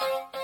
Thank you.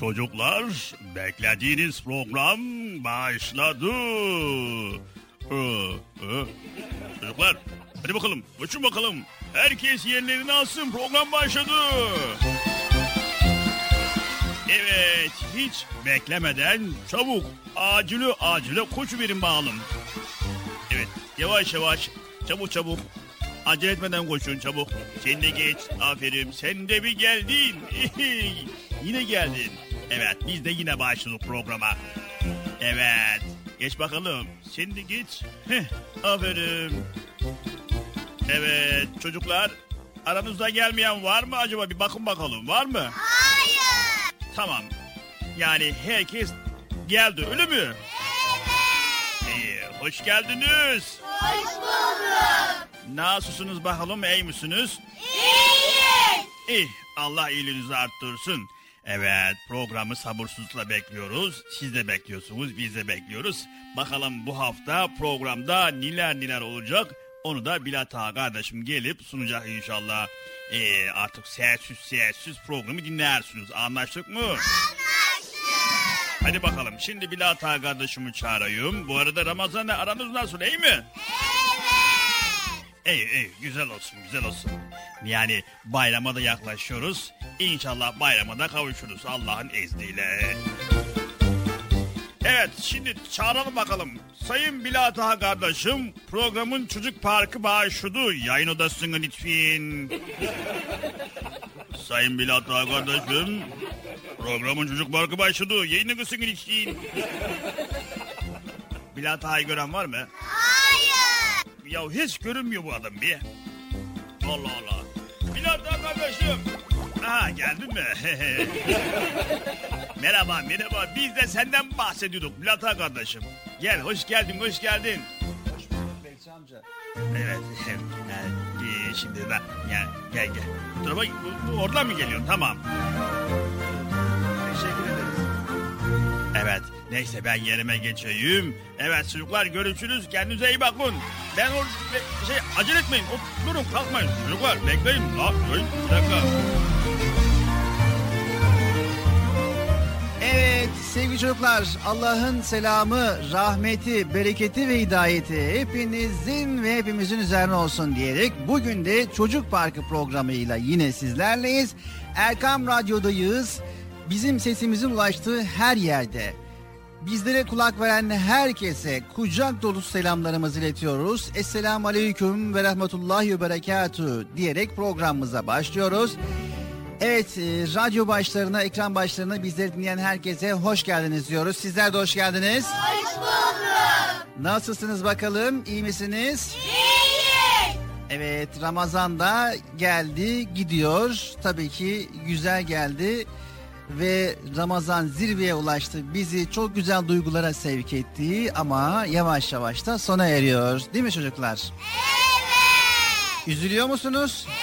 Çocuklar, beklediğiniz program başladı. Ee, e, Çocuklar, hadi bakalım, uçun bakalım. Herkes yerlerini alsın, program başladı. Evet, hiç beklemeden çabuk, acili acile koşu verin bakalım. Evet, yavaş yavaş, çabuk çabuk. Acele etmeden koşun çabuk. Sen de geç. Aferin. Sen de bir geldin. yine geldin. Evet biz de yine başladık programa. Evet. Geç bakalım. De geç. Heh, aferin. Evet çocuklar. Aranızda gelmeyen var mı acaba? Bir bakın bakalım. Var mı? Hayır. Tamam. Yani herkes geldi öyle mi? Evet. İyi. Hoş geldiniz. Hoş bulduk. Nasılsınız bakalım iyi misiniz? İyiyiz. İyi Allah iyiliğinizi arttırsın. Evet programı sabırsızlıkla bekliyoruz. Siz de bekliyorsunuz biz de bekliyoruz. Bakalım bu hafta programda neler neler olacak. Onu da Bilat Ağa kardeşim gelip sunacak inşallah. Ee, artık sessiz sessiz programı dinlersiniz. Anlaştık mı? Hadi bakalım şimdi Bilat Ağa kardeşimi çağırayım. Bu arada Ramazan'la aranız nasıl iyi mi? İyi iyi güzel olsun güzel olsun. Yani bayrama da yaklaşıyoruz. İnşallah bayrama da kavuşuruz Allah'ın izniyle. Evet şimdi çağıralım bakalım. Sayın Bilat Ağa kardeşim programın çocuk parkı başladı. Yayın odasına lütfen. Sayın Bilat Ağa kardeşim programın çocuk parkı başladı. Yayın odasına lütfen. Bilat Ağa'yı gören var mı? Hayır. Ya hiç görünmüyor bu adam bir. Allah Allah. Bilal da kardeşim. Aha geldin mi? merhaba merhaba. Biz de senden bahsediyorduk Ağa kardeşim. Gel hoş geldin hoş geldin. Bekçi amca. Evet. Yani, şimdi ben gel gel gel. Bu tarafa bu, bu oradan mı geliyorsun? Tamam. Teşekkür ederiz. Evet. Neyse ben yerime geçeyim. Evet çocuklar görüşürüz. Kendinize iyi bakın. Ben be- şey acele etmeyin. O- durun kalkmayın. Çocuklar bekleyin. Ne yapıyorsun? Bir dakika. Evet sevgili çocuklar Allah'ın selamı, rahmeti, bereketi ve hidayeti hepinizin ve hepimizin üzerine olsun diyerek bugün de Çocuk Parkı programıyla yine sizlerleyiz. Erkam Radyo'dayız. Bizim sesimizin ulaştığı her yerde. Bizlere kulak veren herkese kucak dolusu selamlarımızı iletiyoruz. Esselamu Aleyküm ve Rahmetullahi ve Berekatuhu diyerek programımıza başlıyoruz. Evet, e, radyo başlarına, ekran başlarına bizleri dinleyen herkese hoş geldiniz diyoruz. Sizler de hoş geldiniz. Hoş bulduk. Nasılsınız bakalım? İyi misiniz? İyi. Evet, Ramazan da geldi, gidiyor. Tabii ki güzel geldi ve Ramazan zirveye ulaştı. Bizi çok güzel duygulara sevk etti ama yavaş yavaş da sona eriyor. Değil mi çocuklar? Evet. Üzülüyor musunuz? Evet.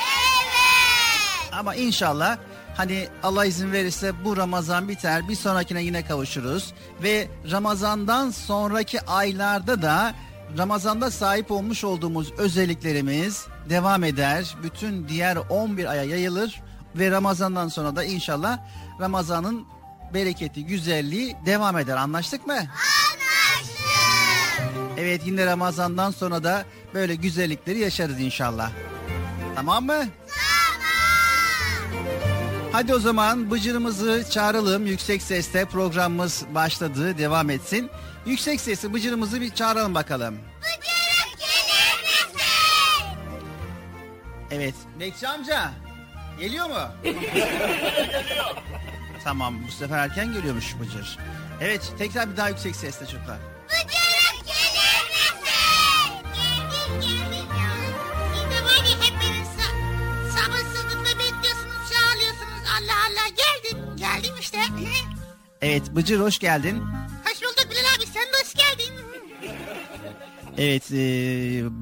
Ama inşallah hani Allah izin verirse bu Ramazan biter bir sonrakine yine kavuşuruz. Ve Ramazandan sonraki aylarda da Ramazanda sahip olmuş olduğumuz özelliklerimiz devam eder. Bütün diğer 11 aya yayılır ve Ramazandan sonra da inşallah Ramazan'ın bereketi, güzelliği devam eder. Anlaştık mı? Anlaştık. Evet yine Ramazan'dan sonra da böyle güzellikleri yaşarız inşallah. Tamam mı? Hadi o zaman bıcırımızı çağıralım yüksek sesle programımız başladı devam etsin. Yüksek sesle bıcırımızı bir çağıralım bakalım. Bıcırık gelir misin? Evet Bekçi amca geliyor mu? tamam bu sefer erken geliyormuş Bıcır. Evet tekrar bir daha yüksek sesle çocuklar. Bıcırık gelir misin? Geldim geldim ya. Siz de var ya hep beni sa- sabırsızlıkla bekliyorsunuz, çağırıyorsunuz. Allah Allah geldim. Geldim işte. Evet Bıcır hoş geldin. Evet e,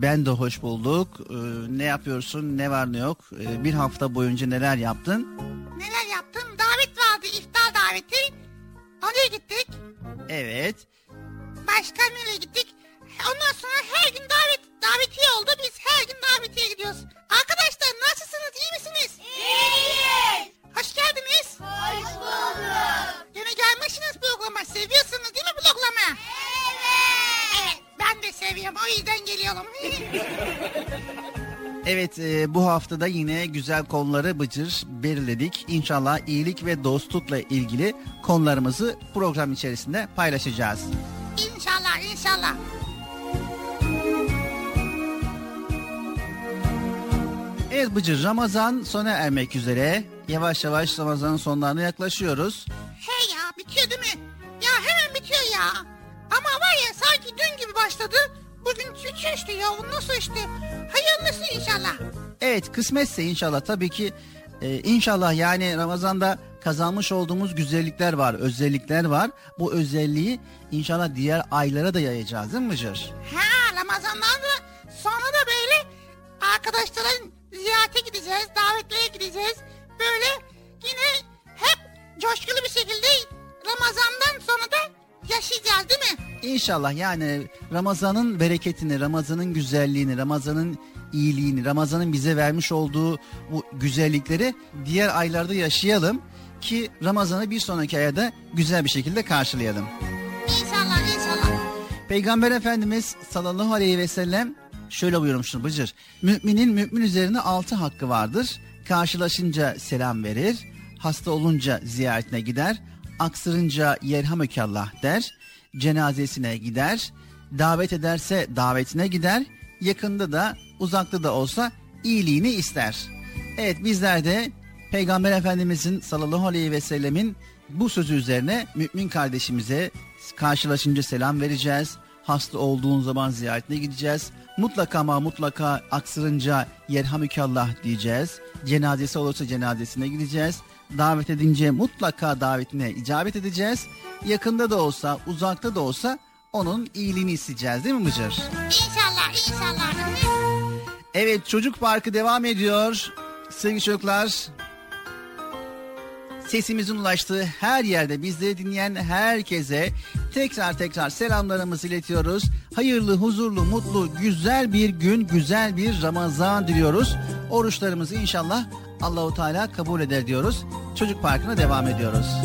ben de hoş bulduk. E, ne yapıyorsun ne var ne yok. E, bir hafta boyunca neler yaptın? Neler yaptım? Davet vardı iftar daveti. Oraya gittik. Evet. Başka nereye gittik? Ondan sonra her gün davet davetiye oldu. Biz her gün davetiye gidiyoruz. Arkadaşlar nasılsınız? iyi misiniz? İyiyiz. Hoş geldiniz. Hoş bulduk. Yine gelmişsiniz programa. Seviyorsunuz değil mi programı? Evet. Evet. Ben de seviyorum. O yüzden geliyorum. Evet e, bu haftada yine güzel konuları Bıcır belirledik. İnşallah iyilik ve dostlukla ilgili konularımızı program içerisinde paylaşacağız. inşallah inşallah. Evet Bıcır Ramazan sona ermek üzere. Yavaş yavaş Ramazan'ın sonlarına yaklaşıyoruz. He ya bitiyor değil mi? Ya hemen bitiyor ya. Ama var ya sanki dün gibi başladı. Bugün üçü işte ya. Nasıl işte? Hayırlısı inşallah. Evet kısmetse inşallah tabii ki e, inşallah yani Ramazan'da kazanmış olduğumuz güzellikler var, özellikler var. Bu özelliği inşallah diğer aylara da yayacağız değil mi Bıcır? Ha Ramazan'dan da sonra da böyle arkadaşların ziyarete gideceğiz, davetlere gideceğiz. Böyle yine hep coşkulu bir şekilde Ramazan'dan sonra da yaşayacağız değil mi? İnşallah yani Ramazan'ın bereketini, Ramazan'ın güzelliğini, Ramazan'ın iyiliğini, Ramazan'ın bize vermiş olduğu bu güzellikleri diğer aylarda yaşayalım ki Ramazan'ı bir sonraki ayda güzel bir şekilde karşılayalım. İnşallah inşallah. Peygamber Efendimiz sallallahu aleyhi ve sellem şöyle buyurmuştur Bıcır. Müminin mümin üzerine altı hakkı vardır. Karşılaşınca selam verir, hasta olunca ziyaretine gider, aksırınca yerhamükallah der, cenazesine gider, davet ederse davetine gider, yakında da uzakta da olsa iyiliğini ister. Evet bizler de Peygamber Efendimizin sallallahu aleyhi ve sellemin bu sözü üzerine mümin kardeşimize karşılaşınca selam vereceğiz. Hasta olduğun zaman ziyaretine gideceğiz. Mutlaka ama mutlaka aksırınca yerhamükallah diyeceğiz. Cenazesi olursa cenazesine gideceğiz. Davet edince mutlaka davetine icabet edeceğiz. Yakında da olsa uzakta da olsa onun iyiliğini isteyeceğiz değil mi Mıcır? İnşallah inşallah. Evet çocuk parkı devam ediyor. Sevgili çocuklar sesimizin ulaştığı her yerde bizleri dinleyen herkese tekrar tekrar selamlarımızı iletiyoruz. Hayırlı, huzurlu, mutlu, güzel bir gün, güzel bir Ramazan diliyoruz. Oruçlarımızı inşallah Allahu Teala kabul eder diyoruz. Çocuk Parkı'na devam ediyoruz.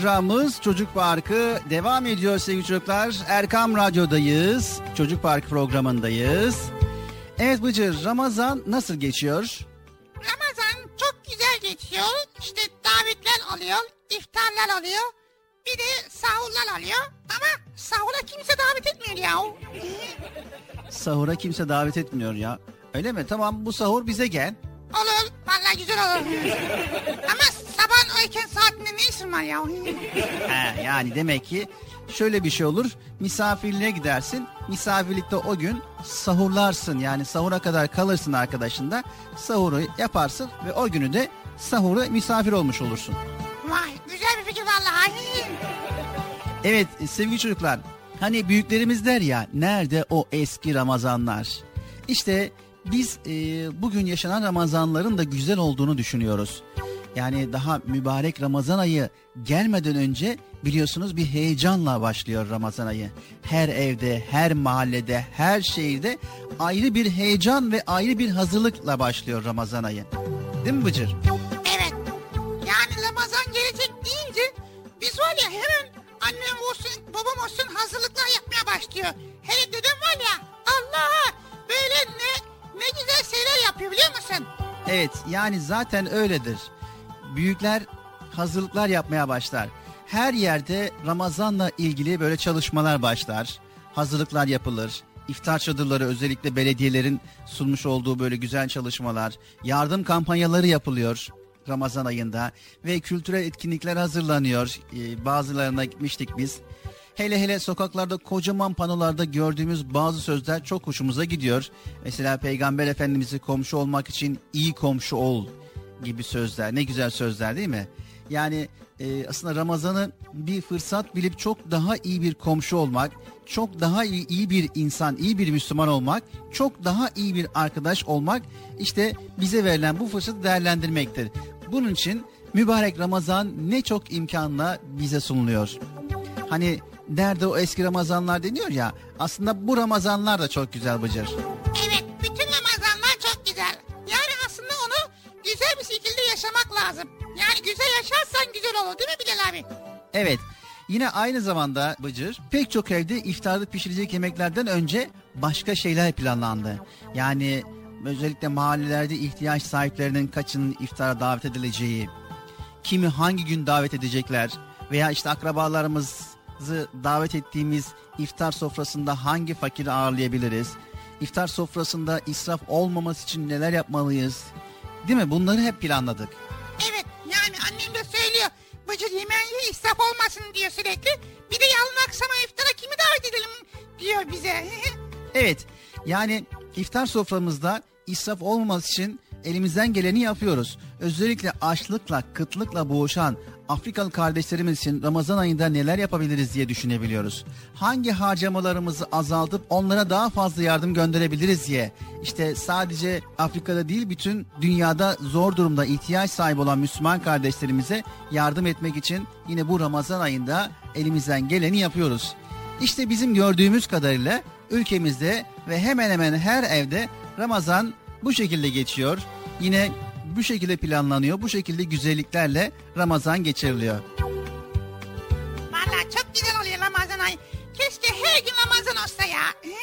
Programımız Çocuk Parkı devam ediyor sevgili çocuklar. Erkam Radyo'dayız. Çocuk Parkı programındayız. Evet Bıcır Ramazan nasıl geçiyor? Ramazan çok güzel geçiyor. İşte davetler oluyor, iftarlar oluyor. Bir de sahurlar oluyor. Ama sahura kimse davet etmiyor ya. Sahura kimse davet etmiyor ya. Öyle mi? Tamam bu sahur bize gel. Olur, vallahi güzel olur. Ama erken saatinde ne işin var ya? He, yani demek ki şöyle bir şey olur. Misafirliğe gidersin. Misafirlikte o gün sahurlarsın. Yani sahura kadar kalırsın arkadaşında. Sahuru yaparsın ve o günü de sahura misafir olmuş olursun. Vay, güzel bir fikir vallahi. Evet e, sevgili çocuklar hani büyüklerimiz der ya nerede o eski Ramazanlar? İşte biz e, bugün yaşanan Ramazanların da güzel olduğunu düşünüyoruz. Yani daha mübarek Ramazan ayı gelmeden önce biliyorsunuz bir heyecanla başlıyor Ramazan ayı. Her evde, her mahallede, her şehirde ayrı bir heyecan ve ayrı bir hazırlıkla başlıyor Ramazan ayı. Değil mi Bıcır? Evet. Yani Ramazan gelecek deyince biz var ya hemen annem olsun babam olsun hazırlıklar yapmaya başlıyor. Hele dedem var ya Allah böyle ne ne güzel şeyler yapıyor biliyor musun? Evet yani zaten öyledir. Büyükler hazırlıklar yapmaya başlar. Her yerde Ramazan'la ilgili böyle çalışmalar başlar. Hazırlıklar yapılır. İftar çadırları özellikle belediyelerin sunmuş olduğu böyle güzel çalışmalar, yardım kampanyaları yapılıyor Ramazan ayında ve kültürel etkinlikler hazırlanıyor. Ee, bazılarına gitmiştik biz. Hele hele sokaklarda kocaman panolarda gördüğümüz bazı sözler çok hoşumuza gidiyor. Mesela Peygamber Efendimiz'i komşu olmak için iyi komşu ol gibi sözler. Ne güzel sözler değil mi? Yani e, aslında Ramazan'ı bir fırsat bilip çok daha iyi bir komşu olmak, çok daha iyi, iyi bir insan, iyi bir Müslüman olmak, çok daha iyi bir arkadaş olmak işte bize verilen bu fırsatı değerlendirmektir. Bunun için mübarek Ramazan ne çok imkanla bize sunuluyor. Hani nerede o eski Ramazanlar deniyor ya aslında bu Ramazanlar da çok güzel Bıcır. Evet yaşamak lazım. Yani güzel yaşarsan güzel olur değil mi Bilal abi? Evet. Yine aynı zamanda Bıcır pek çok evde iftarda pişirecek yemeklerden önce başka şeyler planlandı. Yani özellikle mahallelerde ihtiyaç sahiplerinin kaçının iftara davet edileceği, kimi hangi gün davet edecekler veya işte akrabalarımızı davet ettiğimiz iftar sofrasında hangi fakiri ağırlayabiliriz? İftar sofrasında israf olmaması için neler yapmalıyız? Değil mi? Bunları hep planladık. Evet yani annem de söylüyor. Bıcır yemeği israf olmasın diyor sürekli. Bir de yarın akşama iftara kimi davet edelim diyor bize. Evet yani iftar soframızda israf olmaması için elimizden geleni yapıyoruz. Özellikle açlıkla, kıtlıkla boğuşan Afrikalı kardeşlerimiz için Ramazan ayında neler yapabiliriz diye düşünebiliyoruz. Hangi harcamalarımızı azaltıp onlara daha fazla yardım gönderebiliriz diye. İşte sadece Afrika'da değil bütün dünyada zor durumda ihtiyaç sahibi olan Müslüman kardeşlerimize yardım etmek için yine bu Ramazan ayında elimizden geleni yapıyoruz. İşte bizim gördüğümüz kadarıyla ülkemizde ve hemen hemen her evde Ramazan bu şekilde geçiyor. Yine bu şekilde planlanıyor. Bu şekilde güzelliklerle Ramazan geçiriliyor. Valla çok güzel oluyor Ramazan ayı. Keşke her gün Ramazan olsa ya. He?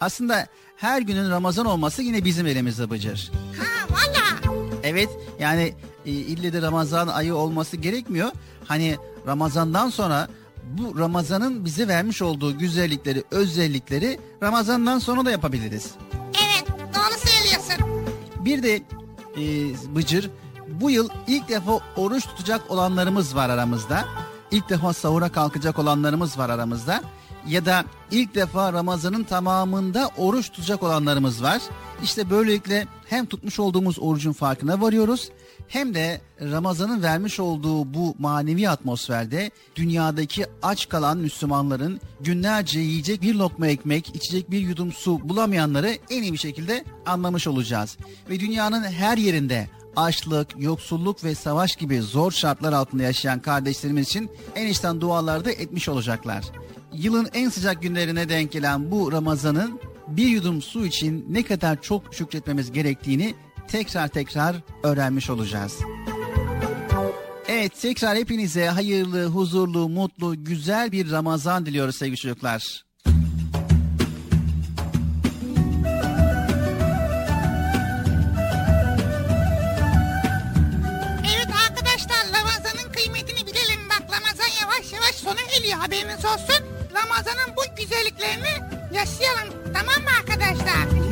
Aslında her günün Ramazan olması yine bizim elimizde Bıcır. Ha valla. Evet yani e, ille de Ramazan ayı olması gerekmiyor. Hani Ramazandan sonra bu Ramazan'ın bize vermiş olduğu güzellikleri, özellikleri Ramazan'dan sonra da yapabiliriz. Evet doğru söylüyorsun. Bir de e, Bıcır bu yıl ilk defa oruç tutacak olanlarımız var aramızda. İlk defa sahura kalkacak olanlarımız var aramızda. Ya da ilk defa Ramazan'ın tamamında oruç tutacak olanlarımız var. İşte böylelikle hem tutmuş olduğumuz orucun farkına varıyoruz hem de Ramazan'ın vermiş olduğu bu manevi atmosferde dünyadaki aç kalan Müslümanların günlerce yiyecek bir lokma ekmek, içecek bir yudum su bulamayanları en iyi bir şekilde anlamış olacağız. Ve dünyanın her yerinde açlık, yoksulluk ve savaş gibi zor şartlar altında yaşayan kardeşlerimiz için en içten dualar da etmiş olacaklar. Yılın en sıcak günlerine denk gelen bu Ramazan'ın bir yudum su için ne kadar çok şükretmemiz gerektiğini tekrar tekrar öğrenmiş olacağız. Evet tekrar hepinize hayırlı, huzurlu, mutlu, güzel bir Ramazan diliyoruz sevgili çocuklar. Evet arkadaşlar Ramazan'ın kıymetini bilelim. Bak Ramazan yavaş yavaş sona geliyor haberiniz olsun. Ramazan'ın bu güzelliklerini yaşayalım. Tamam mı arkadaşlar?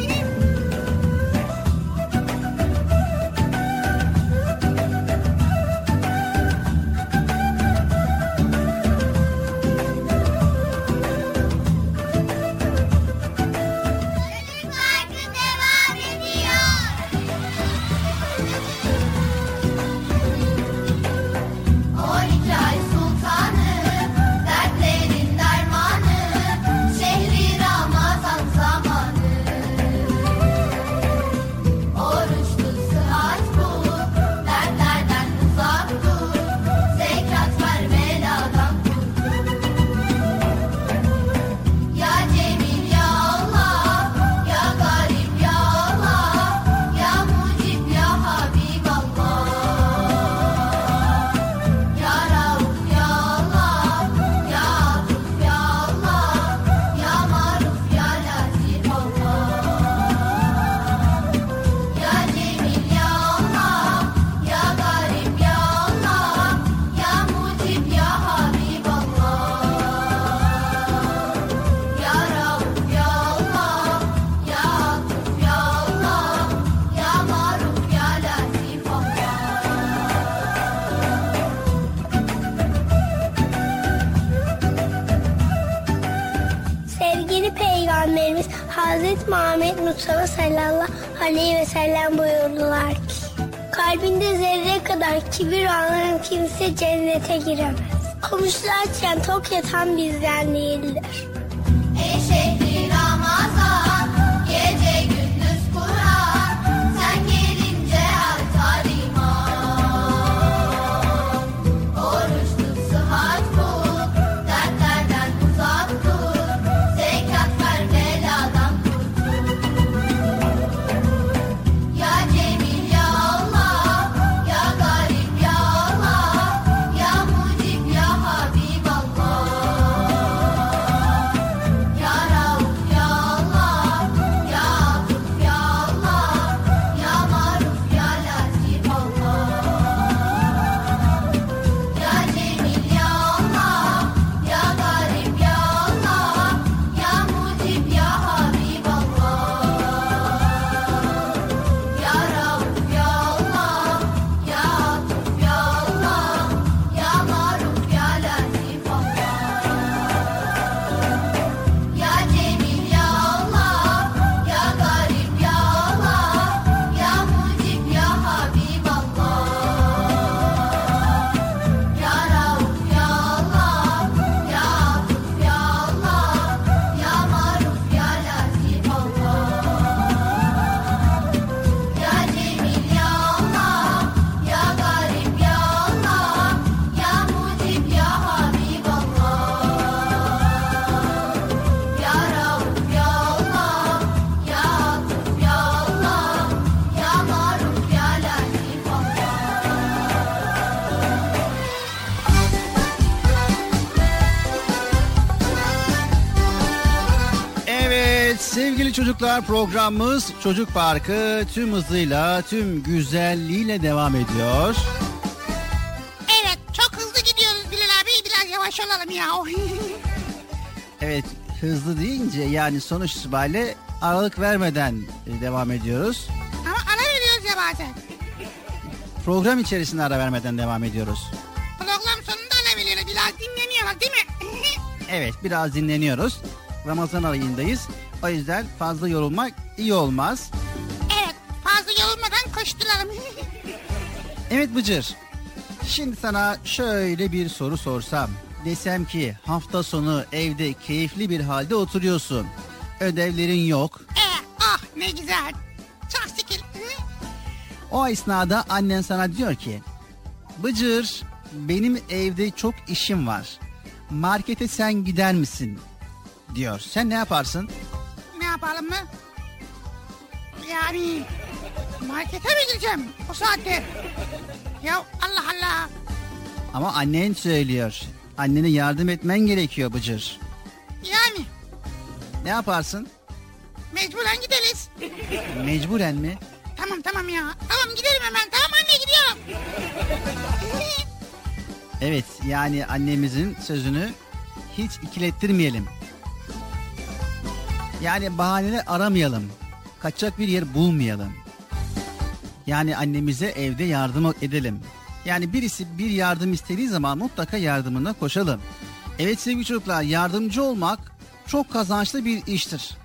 Kibir olan kimse cennete giremez. Komşusu açken tok yatan bizden değildir. Sevgili çocuklar programımız Çocuk Parkı tüm hızıyla tüm güzelliğiyle devam ediyor. Evet çok hızlı gidiyoruz Bilal abi. Biraz yavaş olalım ya. Evet hızlı deyince yani sonuç itibariyle aralık vermeden e, devam ediyoruz. Ama ara veriyoruz ya bazen. Program içerisinde ara vermeden devam ediyoruz. Program sonunda ara veriyoruz. Biraz dinleniyorlar değil mi? Evet biraz dinleniyoruz. Ramazan ayındayız. O yüzden fazla yorulmak iyi olmaz. evet fazla yorulmadan koşturalım. Evet Bıcır. Şimdi sana şöyle bir soru sorsam. Desem ki hafta sonu evde keyifli bir halde oturuyorsun. Ödevlerin yok. Ee, ah ne güzel. Çok şükür. O esnada annen sana diyor ki Bıcır benim evde çok işim var. Markete sen gider misin? diyor. Sen ne yaparsın? Yapalım mı? Yani markete mi gideceğim o saatte? Ya Allah Allah. Ama annen söylüyor. Annene yardım etmen gerekiyor Bıcır. Yani Ne yaparsın? mecburen gideriz. Mecburen mi? Tamam tamam ya. Tamam gidelim hemen. Tamam anne gidiyorum. Evet yani annemizin sözünü hiç ikilettirmeyelim. Yani bahaneler aramayalım. Kaçacak bir yer bulmayalım. Yani annemize evde yardım edelim. Yani birisi bir yardım istediği zaman mutlaka yardımına koşalım. Evet sevgili çocuklar yardımcı olmak çok kazançlı bir iştir.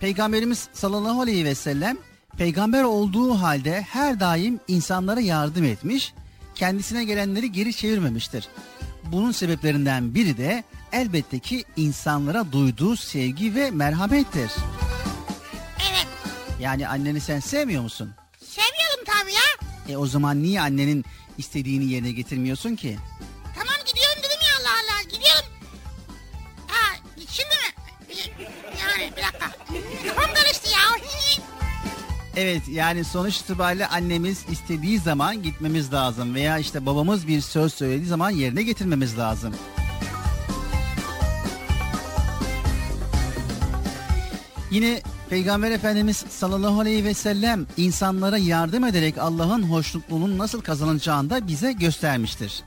Peygamberimiz sallallahu aleyhi ve sellem peygamber olduğu halde her daim insanlara yardım etmiş, kendisine gelenleri geri çevirmemiştir. Bunun sebeplerinden biri de elbette ki insanlara duyduğu sevgi ve merhamettir. Evet. Yani anneni sen sevmiyor musun? Seviyorum tabii ya. E o zaman niye annenin istediğini yerine getirmiyorsun ki? Tamam gidiyorum dedim ya Allah Allah. Gidiyorum. Ha şimdi mi? Yani bir dakika. Kafam karıştı ya. Evet yani sonuç itibariyle annemiz istediği zaman gitmemiz lazım veya işte babamız bir söz söylediği zaman yerine getirmemiz lazım. Yine Peygamber Efendimiz sallallahu aleyhi ve sellem insanlara yardım ederek Allah'ın hoşnutluğunun nasıl kazanılacağını da bize göstermiştir.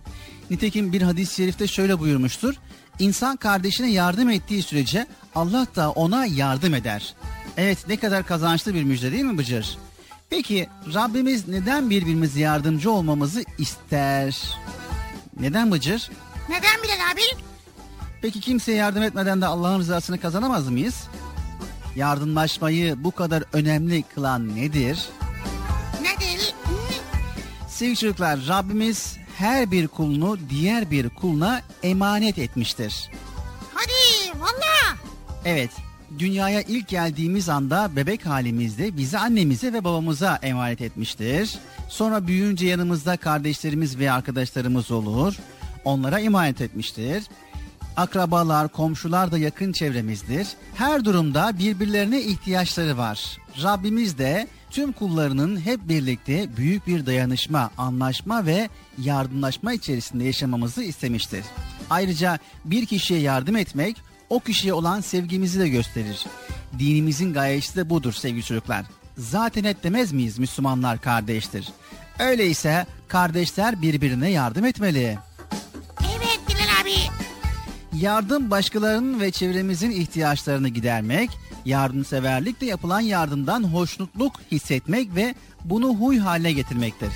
Nitekim bir hadis-i şerifte şöyle buyurmuştur. İnsan kardeşine yardım ettiği sürece Allah da ona yardım eder. Evet ne kadar kazançlı bir müjde değil mi Bıcır? Peki Rabbimiz neden birbirimize yardımcı olmamızı ister? Neden Bıcır? Neden Bilal abi? Peki kimseye yardım etmeden de Allah'ın rızasını kazanamaz mıyız? Yardımlaşmayı bu kadar önemli kılan nedir? Ne değil? Sevgili çocuklar Rabbimiz her bir kulunu diğer bir kuluna emanet etmiştir. Hadi valla. Evet dünyaya ilk geldiğimiz anda bebek halimizde bizi annemize ve babamıza emanet etmiştir. Sonra büyüyünce yanımızda kardeşlerimiz ve arkadaşlarımız olur. Onlara emanet etmiştir. Akrabalar, komşular da yakın çevremizdir. Her durumda birbirlerine ihtiyaçları var. Rabbimiz de tüm kullarının hep birlikte büyük bir dayanışma, anlaşma ve yardımlaşma içerisinde yaşamamızı istemiştir. Ayrıca bir kişiye yardım etmek o kişiye olan sevgimizi de gösterir. Dinimizin gayesi de budur sevgili çocuklar. Zaten et demez miyiz Müslümanlar kardeştir. Öyleyse kardeşler birbirine yardım etmeli. Yardım başkalarının ve çevremizin ihtiyaçlarını gidermek, yardımseverlikle yapılan yardımdan hoşnutluk hissetmek ve bunu huy haline getirmektir.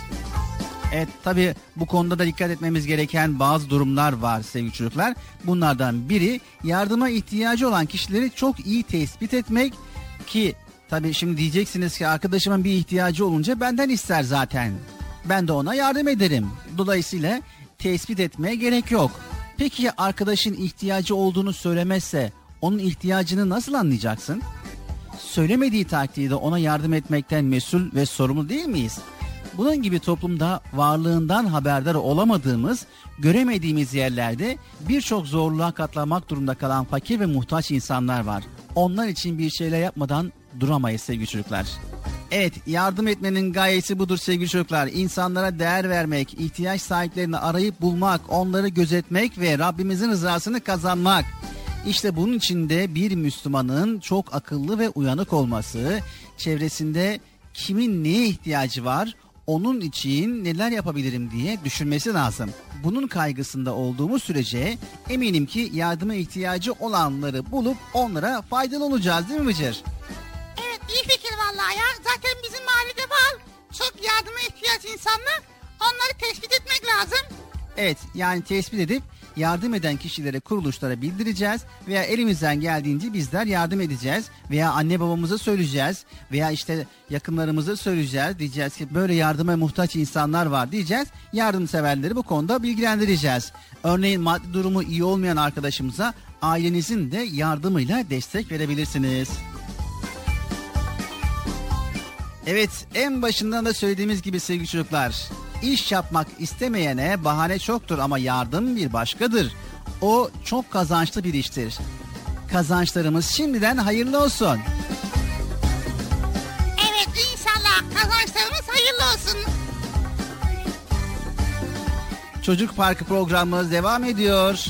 Evet tabi bu konuda da dikkat etmemiz gereken bazı durumlar var sevgili çocuklar. Bunlardan biri yardıma ihtiyacı olan kişileri çok iyi tespit etmek ki tabi şimdi diyeceksiniz ki arkadaşımın bir ihtiyacı olunca benden ister zaten. Ben de ona yardım ederim. Dolayısıyla tespit etmeye gerek yok. Peki ya arkadaşın ihtiyacı olduğunu söylemezse onun ihtiyacını nasıl anlayacaksın? Söylemediği takdirde ona yardım etmekten mesul ve sorumlu değil miyiz? Bunun gibi toplumda varlığından haberdar olamadığımız, göremediğimiz yerlerde birçok zorluğa katlanmak durumunda kalan fakir ve muhtaç insanlar var. Onlar için bir şeyler yapmadan duramayız sevgili çocuklar. Evet yardım etmenin gayesi budur sevgili çocuklar. İnsanlara değer vermek, ihtiyaç sahiplerini arayıp bulmak, onları gözetmek ve Rabbimizin rızasını kazanmak. İşte bunun için de bir Müslümanın çok akıllı ve uyanık olması, çevresinde kimin neye ihtiyacı var, onun için neler yapabilirim diye düşünmesi lazım. Bunun kaygısında olduğumuz sürece eminim ki yardıma ihtiyacı olanları bulup onlara faydalı olacağız değil mi Bıcır? Evet iyi fikir vallahi ya. Zaten bizim mahallede var. Çok yardıma ihtiyaç insanlar. Onları tespit etmek lazım. Evet yani tespit edip yardım eden kişilere, kuruluşlara bildireceğiz veya elimizden geldiğince bizler yardım edeceğiz veya anne babamıza söyleyeceğiz veya işte yakınlarımıza söyleyeceğiz. Diyeceğiz ki böyle yardıma muhtaç insanlar var diyeceğiz. Yardımseverleri bu konuda bilgilendireceğiz. Örneğin maddi durumu iyi olmayan arkadaşımıza ailenizin de yardımıyla destek verebilirsiniz. Evet en başından da söylediğimiz gibi sevgili çocuklar iş yapmak istemeyene bahane çoktur ama yardım bir başkadır. O çok kazançlı bir iştir. Kazançlarımız şimdiden hayırlı olsun. Evet inşallah kazançlarımız hayırlı olsun. Çocuk Parkı programımız devam ediyor.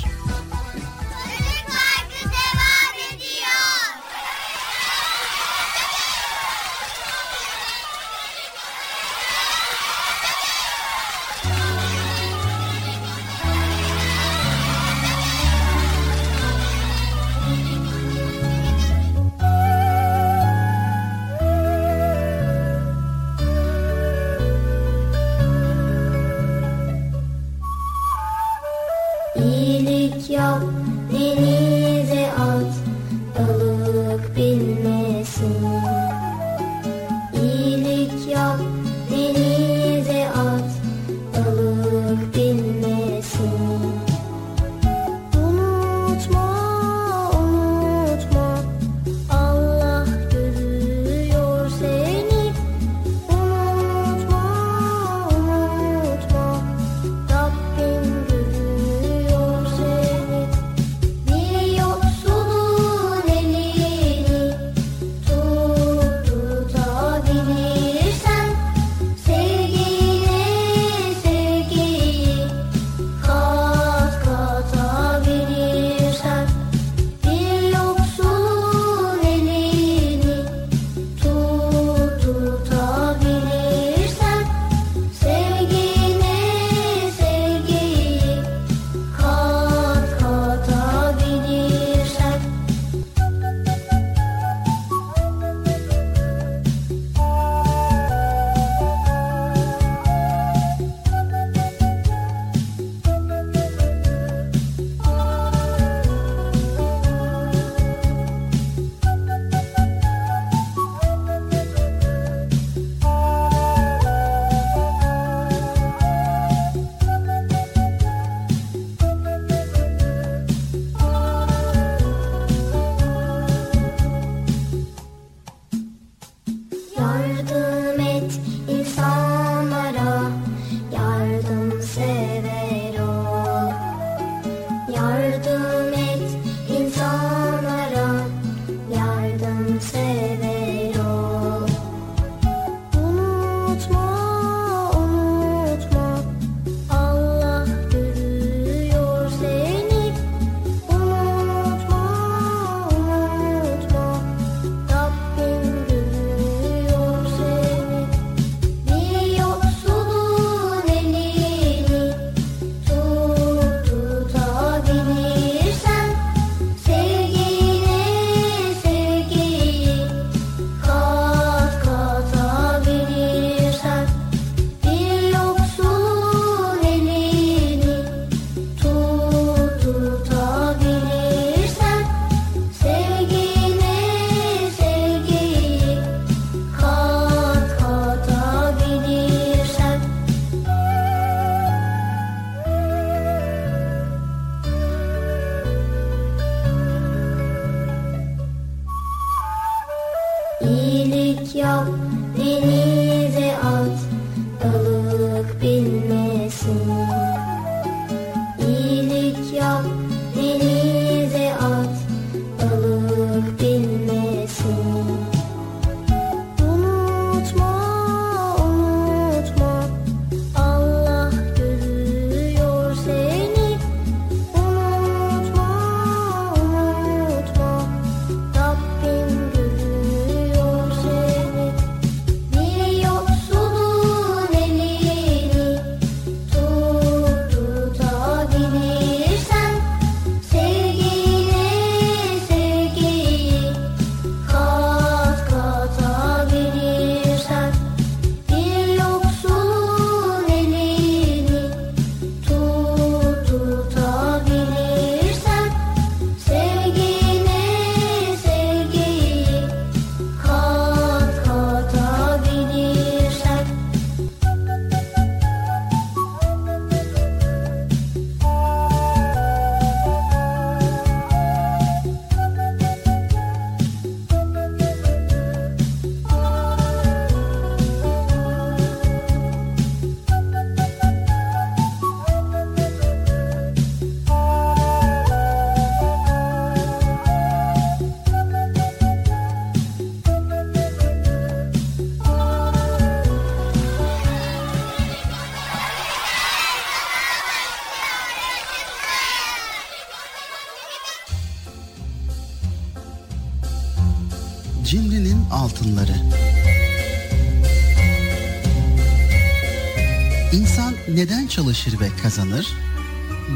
Çalışır ve kazanır?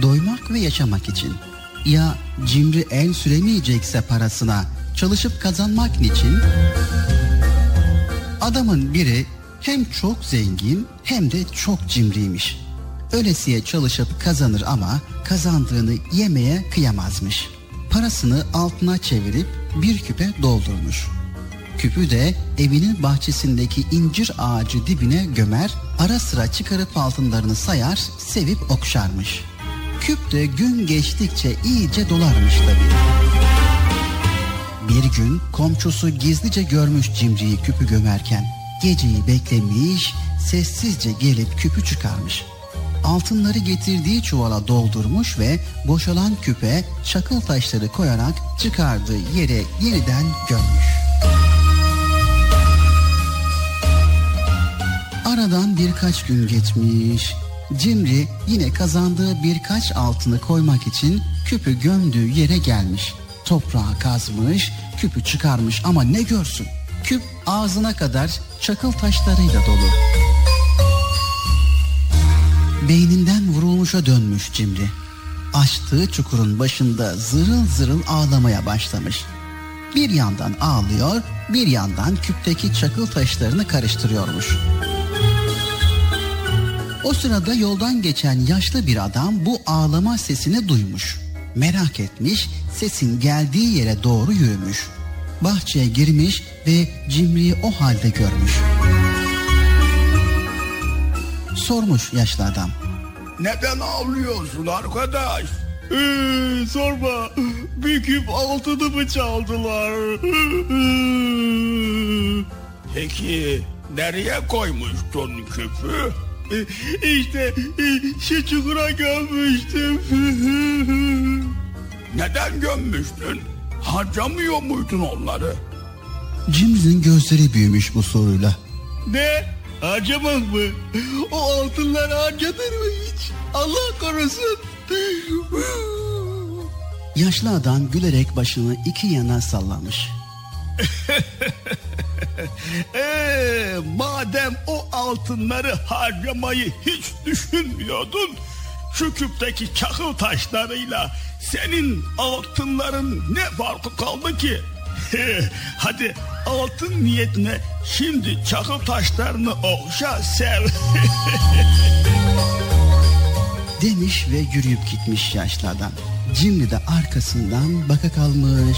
Doymak ve yaşamak için. Ya cimri el süremeyecekse parasına çalışıp kazanmak niçin? Adamın biri hem çok zengin hem de çok cimriymiş. Ölesiye çalışıp kazanır ama kazandığını yemeye kıyamazmış. Parasını altına çevirip bir küpe doldurmuş. Küpü de evinin bahçesindeki incir ağacı dibine gömer, ara sıra çıkarıp altınlarını sayar, sevip okşarmış. Küp de gün geçtikçe iyice dolarmış tabii. Bir gün komşusu gizlice görmüş cimriyi küpü gömerken. Geceyi beklemiş, sessizce gelip küpü çıkarmış. Altınları getirdiği çuvala doldurmuş ve boşalan küpe çakıl taşları koyarak çıkardığı yere yeniden gömmüş. Aradan birkaç gün geçmiş. Cimri yine kazandığı birkaç altını koymak için küpü gömdüğü yere gelmiş. Toprağı kazmış, küpü çıkarmış ama ne görsün? Küp ağzına kadar çakıl taşlarıyla dolu. Beyninden vurulmuşa dönmüş Cimri. Açtığı çukurun başında zırıl zırıl ağlamaya başlamış. Bir yandan ağlıyor, bir yandan küpteki çakıl taşlarını karıştırıyormuş. O sırada yoldan geçen yaşlı bir adam bu ağlama sesini duymuş. Merak etmiş, sesin geldiği yere doğru yürümüş. Bahçeye girmiş ve Cimri'yi o halde görmüş. Sormuş yaşlı adam. Neden ağlıyorsun arkadaş? Ee, sorma. Bir küp altınımı çaldılar. Peki nereye koymuştun küpü? İşte şu çukura gömmüştüm. Neden gömmüştün? Harcamıyor muydun onları? Cimri'nin gözleri büyümüş bu soruyla. Ne? Harcamak mı? O altınlar harcanır mı hiç? Allah korusun. Yaşlı adam gülerek başını iki yana sallamış. Ee, madem o altınları harcamayı hiç düşünmüyordun, şu küpteki çakıl taşlarıyla senin altınların ne farkı kaldı ki? Hadi altın niyetine şimdi çakıl taşlarını okşa sev. Demiş ve yürüyüp gitmiş yaşlı adam. Cimri de arkasından baka kalmış.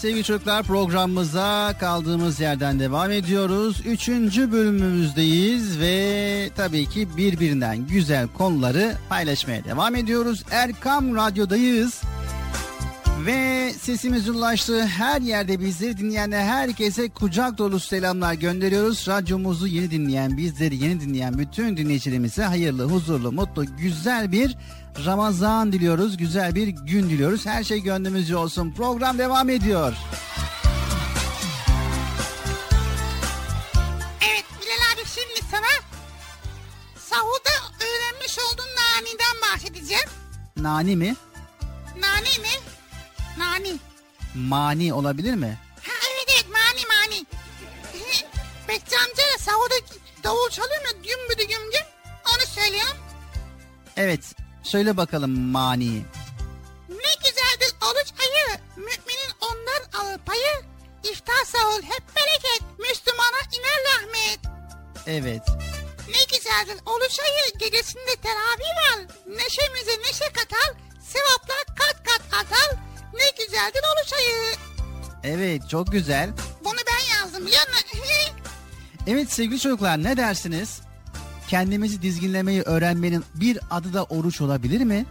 Sevgili çocuklar programımıza kaldığımız yerden devam ediyoruz. Üçüncü bölümümüzdeyiz ve tabii ki birbirinden güzel konuları paylaşmaya devam ediyoruz. Erkam Radyo'dayız. Ve sesimizin ulaştığı her yerde bizleri dinleyen herkese kucak dolusu selamlar gönderiyoruz. Radyomuzu yeni dinleyen, bizleri yeni dinleyen bütün dinleyicilerimize hayırlı, huzurlu, mutlu, güzel bir Ramazan diliyoruz. Güzel bir gün diliyoruz. Her şey gönlümüzce olsun. Program devam ediyor. Evet Bilal abi şimdi sana sahurda öğrenmiş olduğun naniden bahsedeceğim. Nani mi? Nani mi? Nani. Mani olabilir mi? Ha evet evet mani mani. Bekçi amca sahurda davul çalıyor mu? Güm büdü güm güm. Onu söylüyorum. Evet. Söyle bakalım mani. Ne güzeldir oruç ayı. Müminin ondan alır payı. İftar sahur hep bereket. Müslümana iner rahmet. Evet. Ne güzeldir oruç ayı. Gecesinde teravih var. Neşemize neşe katar. Sevaplar kat kat atar. Ne güzeldir oruç ayı. Evet çok güzel. Bunu ben yazdım biliyor musun? Evet sevgili çocuklar ne dersiniz? Kendimizi dizginlemeyi öğrenmenin bir adı da oruç olabilir mi?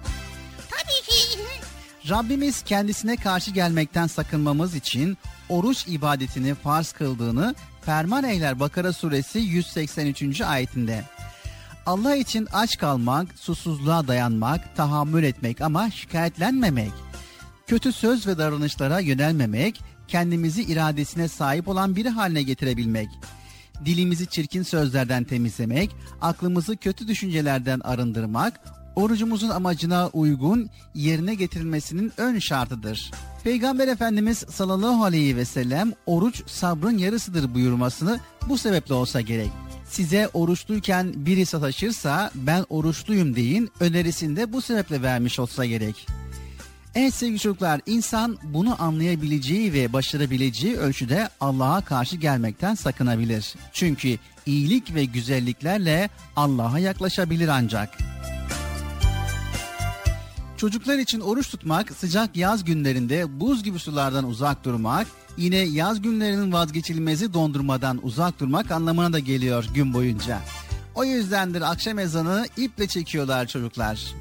Tabii ki. Rabbimiz kendisine karşı gelmekten sakınmamız için oruç ibadetini farz kıldığını Ferman Eyler Bakara suresi 183. ayetinde. Allah için aç kalmak, susuzluğa dayanmak, tahammül etmek ama şikayetlenmemek. Kötü söz ve davranışlara yönelmemek, kendimizi iradesine sahip olan biri haline getirebilmek. Dilimizi çirkin sözlerden temizlemek, aklımızı kötü düşüncelerden arındırmak, orucumuzun amacına uygun yerine getirilmesinin ön şartıdır. Peygamber Efendimiz sallallahu aleyhi ve sellem oruç sabrın yarısıdır buyurmasını bu sebeple olsa gerek. Size oruçluyken biri sataşırsa ben oruçluyum deyin önerisini de bu sebeple vermiş olsa gerek. Evet sevgili çocuklar insan bunu anlayabileceği ve başarabileceği ölçüde Allah'a karşı gelmekten sakınabilir. Çünkü iyilik ve güzelliklerle Allah'a yaklaşabilir ancak. Çocuklar için oruç tutmak, sıcak yaz günlerinde buz gibi sulardan uzak durmak, yine yaz günlerinin vazgeçilmezi dondurmadan uzak durmak anlamına da geliyor gün boyunca. O yüzdendir akşam ezanı iple çekiyorlar çocuklar.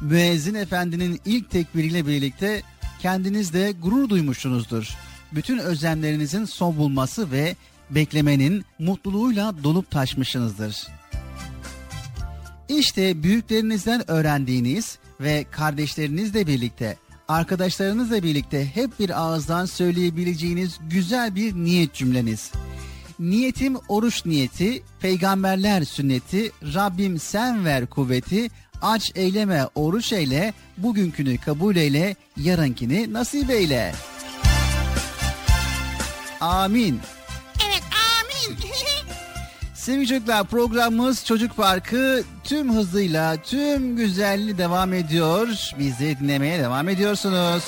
Müezzin efendinin ilk tekbiriyle birlikte kendiniz de gurur duymuşsunuzdur. Bütün özlemlerinizin son bulması ve beklemenin mutluluğuyla dolup taşmışsınızdır. İşte büyüklerinizden öğrendiğiniz ve kardeşlerinizle birlikte, arkadaşlarınızla birlikte hep bir ağızdan söyleyebileceğiniz güzel bir niyet cümleniz. Niyetim oruç niyeti, peygamberler sünneti, Rabbim sen ver kuvveti, aç eyleme oruç eyle, bugünkünü kabul eyle, yarınkini nasip eyle. Amin. Evet amin. Sevgili çocuklar programımız Çocuk Parkı tüm hızıyla, tüm güzelliği devam ediyor. Bizi dinlemeye devam ediyorsunuz.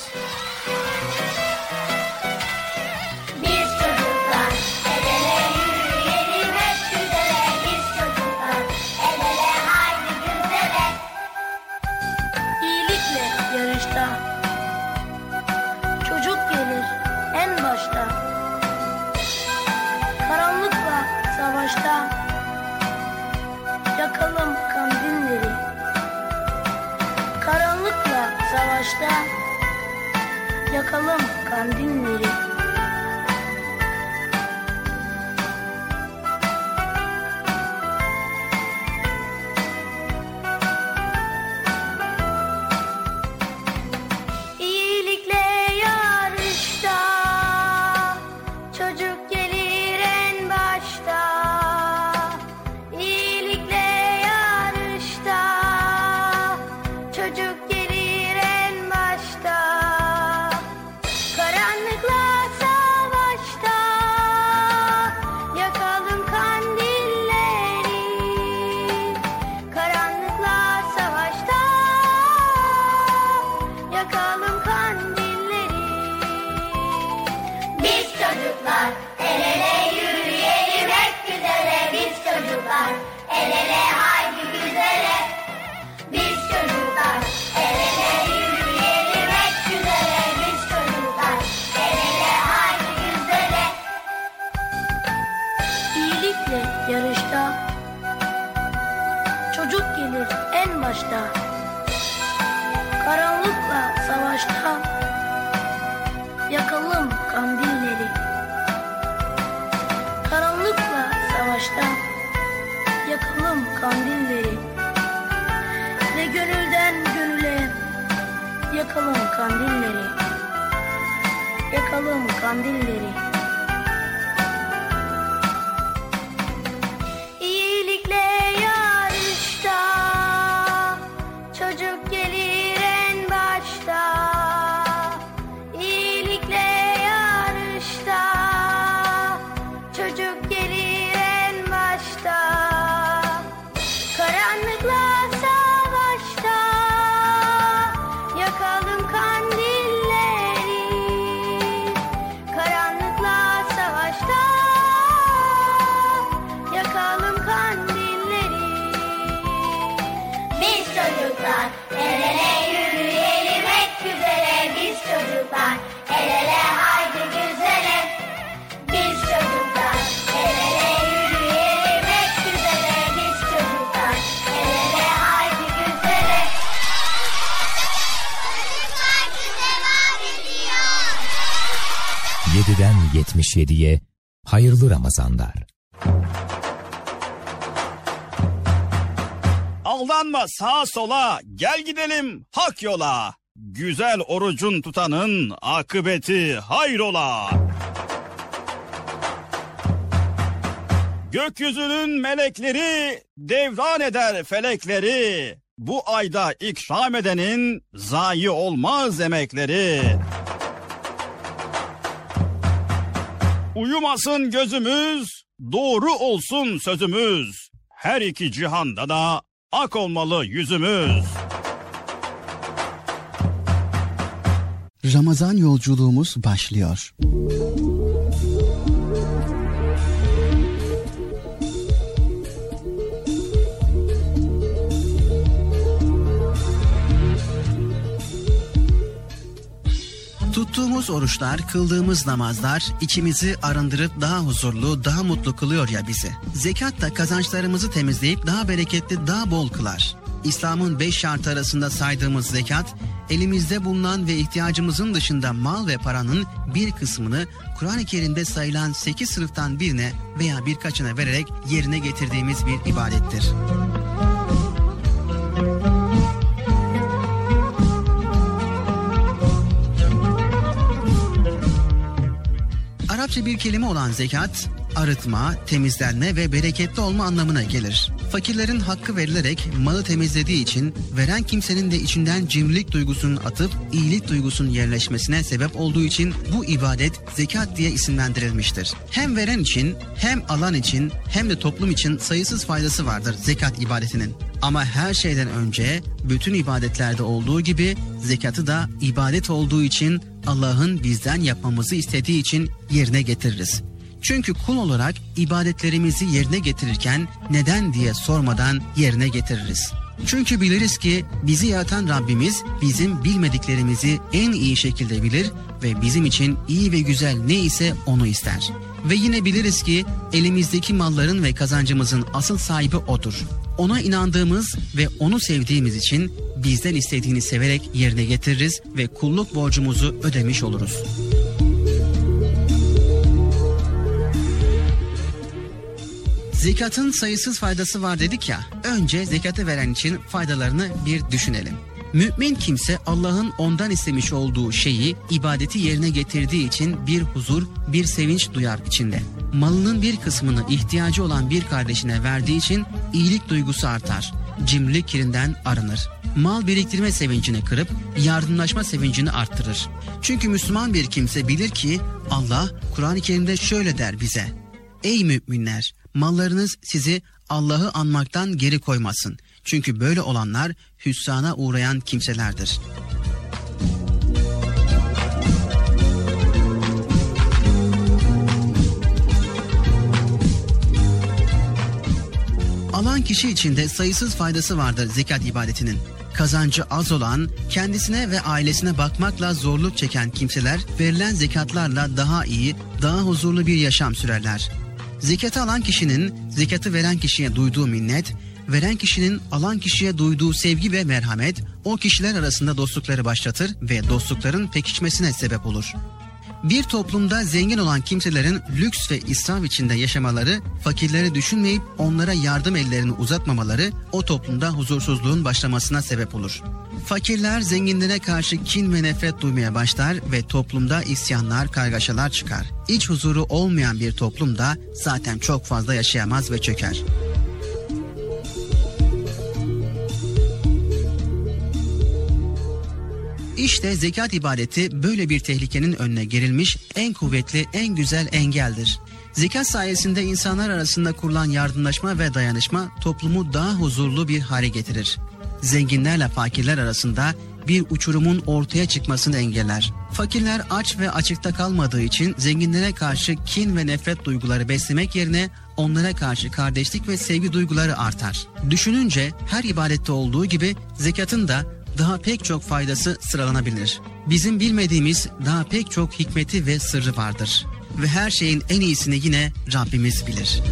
Çocuklar el ele haydi güzele biz çocuklar el ele yürüyelim hep güzele biz çocuklar el ele haydi güzele Parti devam ediyor. 7'den 77'ye hayırlı Ramazanlar. Aldanma sağa sola, gel gidelim hak yola. Güzel orucun tutanın akıbeti hayrola. Gökyüzünün melekleri devran eder felekleri. Bu ayda ikram edenin zayi olmaz emekleri. Uyumasın gözümüz, doğru olsun sözümüz. Her iki cihanda da ak olmalı yüzümüz. Ramazan yolculuğumuz başlıyor. Tuttuğumuz oruçlar, kıldığımız namazlar içimizi arındırıp daha huzurlu, daha mutlu kılıyor ya bizi. Zekat da kazançlarımızı temizleyip daha bereketli, daha bol kılar. İslam'ın beş şartı arasında saydığımız zekat, elimizde bulunan ve ihtiyacımızın dışında mal ve paranın bir kısmını Kur'an-ı Kerim'de sayılan sekiz sınıftan birine veya birkaçına vererek yerine getirdiğimiz bir ibadettir. Arapça bir kelime olan zekat, arıtma, temizlenme ve bereketli olma anlamına gelir. Fakirlerin hakkı verilerek malı temizlediği için veren kimsenin de içinden cimrilik duygusunun atıp iyilik duygusunun yerleşmesine sebep olduğu için bu ibadet zekat diye isimlendirilmiştir. Hem veren için hem alan için hem de toplum için sayısız faydası vardır zekat ibadetinin. Ama her şeyden önce bütün ibadetlerde olduğu gibi zekatı da ibadet olduğu için Allah'ın bizden yapmamızı istediği için yerine getiririz. Çünkü kul olarak ibadetlerimizi yerine getirirken neden diye sormadan yerine getiririz. Çünkü biliriz ki bizi yaratan Rabbimiz bizim bilmediklerimizi en iyi şekilde bilir ve bizim için iyi ve güzel ne ise onu ister. Ve yine biliriz ki elimizdeki malların ve kazancımızın asıl sahibi odur. Ona inandığımız ve onu sevdiğimiz için bizden istediğini severek yerine getiririz ve kulluk borcumuzu ödemiş oluruz. Zekatın sayısız faydası var dedik ya. Önce zekatı veren için faydalarını bir düşünelim. Mümin kimse Allah'ın ondan istemiş olduğu şeyi, ibadeti yerine getirdiği için bir huzur, bir sevinç duyar içinde. Malının bir kısmını ihtiyacı olan bir kardeşine verdiği için iyilik duygusu artar. Cimrilik kirinden arınır. Mal biriktirme sevincini kırıp yardımlaşma sevincini arttırır. Çünkü Müslüman bir kimse bilir ki Allah Kur'an-ı Kerim'de şöyle der bize. Ey müminler! Mallarınız sizi Allah'ı anmaktan geri koymasın. Çünkü böyle olanlar hüsrana uğrayan kimselerdir. Alan kişi için de sayısız faydası vardır zekat ibadetinin. Kazancı az olan, kendisine ve ailesine bakmakla zorluk çeken kimseler verilen zekatlarla daha iyi, daha huzurlu bir yaşam sürerler. Zekatı alan kişinin zekatı veren kişiye duyduğu minnet, veren kişinin alan kişiye duyduğu sevgi ve merhamet o kişiler arasında dostlukları başlatır ve dostlukların pekişmesine sebep olur. Bir toplumda zengin olan kimselerin lüks ve israf içinde yaşamaları, fakirleri düşünmeyip onlara yardım ellerini uzatmamaları o toplumda huzursuzluğun başlamasına sebep olur. Fakirler zenginlere karşı kin ve nefret duymaya başlar ve toplumda isyanlar, kargaşalar çıkar. İç huzuru olmayan bir toplumda zaten çok fazla yaşayamaz ve çöker. İşte zekat ibadeti böyle bir tehlikenin önüne gerilmiş en kuvvetli, en güzel engeldir. Zekat sayesinde insanlar arasında kurulan yardımlaşma ve dayanışma toplumu daha huzurlu bir hale getirir. Zenginlerle fakirler arasında bir uçurumun ortaya çıkmasını engeller. Fakirler aç ve açıkta kalmadığı için zenginlere karşı kin ve nefret duyguları beslemek yerine onlara karşı kardeşlik ve sevgi duyguları artar. Düşününce her ibadette olduğu gibi zekatın da daha pek çok faydası sıralanabilir. Bizim bilmediğimiz daha pek çok hikmeti ve sırrı vardır. Ve her şeyin en iyisini yine Rabbimiz bilir.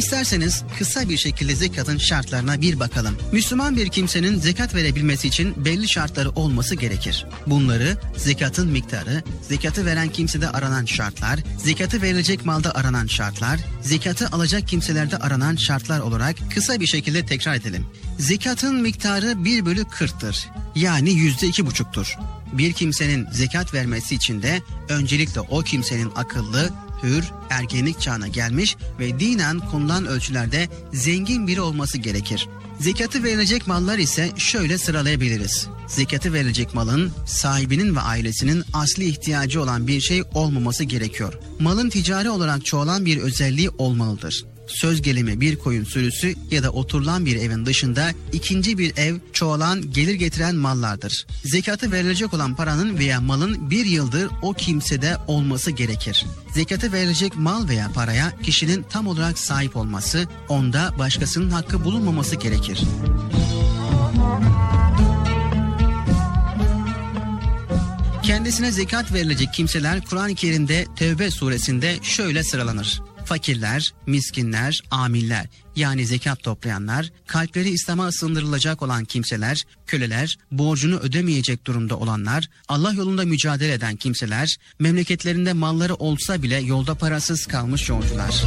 İsterseniz kısa bir şekilde zekatın şartlarına bir bakalım. Müslüman bir kimsenin zekat verebilmesi için belli şartları olması gerekir. Bunları zekatın miktarı, zekatı veren kimsede aranan şartlar, zekatı verilecek malda aranan şartlar, zekatı alacak kimselerde aranan şartlar olarak kısa bir şekilde tekrar edelim. Zekatın miktarı 1 bölü 40'tır. Yani yüzde iki buçuktur. Bir kimsenin zekat vermesi için de öncelikle o kimsenin akıllı, hür, ergenlik çağına gelmiş ve dinen konulan ölçülerde zengin biri olması gerekir. Zekatı verilecek mallar ise şöyle sıralayabiliriz. Zekatı verilecek malın sahibinin ve ailesinin asli ihtiyacı olan bir şey olmaması gerekiyor. Malın ticari olarak çoğalan bir özelliği olmalıdır söz gelimi bir koyun sürüsü ya da oturulan bir evin dışında ikinci bir ev çoğalan gelir getiren mallardır. Zekatı verilecek olan paranın veya malın bir yıldır o kimsede olması gerekir. Zekatı verilecek mal veya paraya kişinin tam olarak sahip olması, onda başkasının hakkı bulunmaması gerekir. Kendisine zekat verilecek kimseler Kur'an-ı Kerim'de Tevbe suresinde şöyle sıralanır fakirler, miskinler, amiller yani zekat toplayanlar, kalpleri İslam'a ısındırılacak olan kimseler, köleler, borcunu ödemeyecek durumda olanlar, Allah yolunda mücadele eden kimseler, memleketlerinde malları olsa bile yolda parasız kalmış yolcular.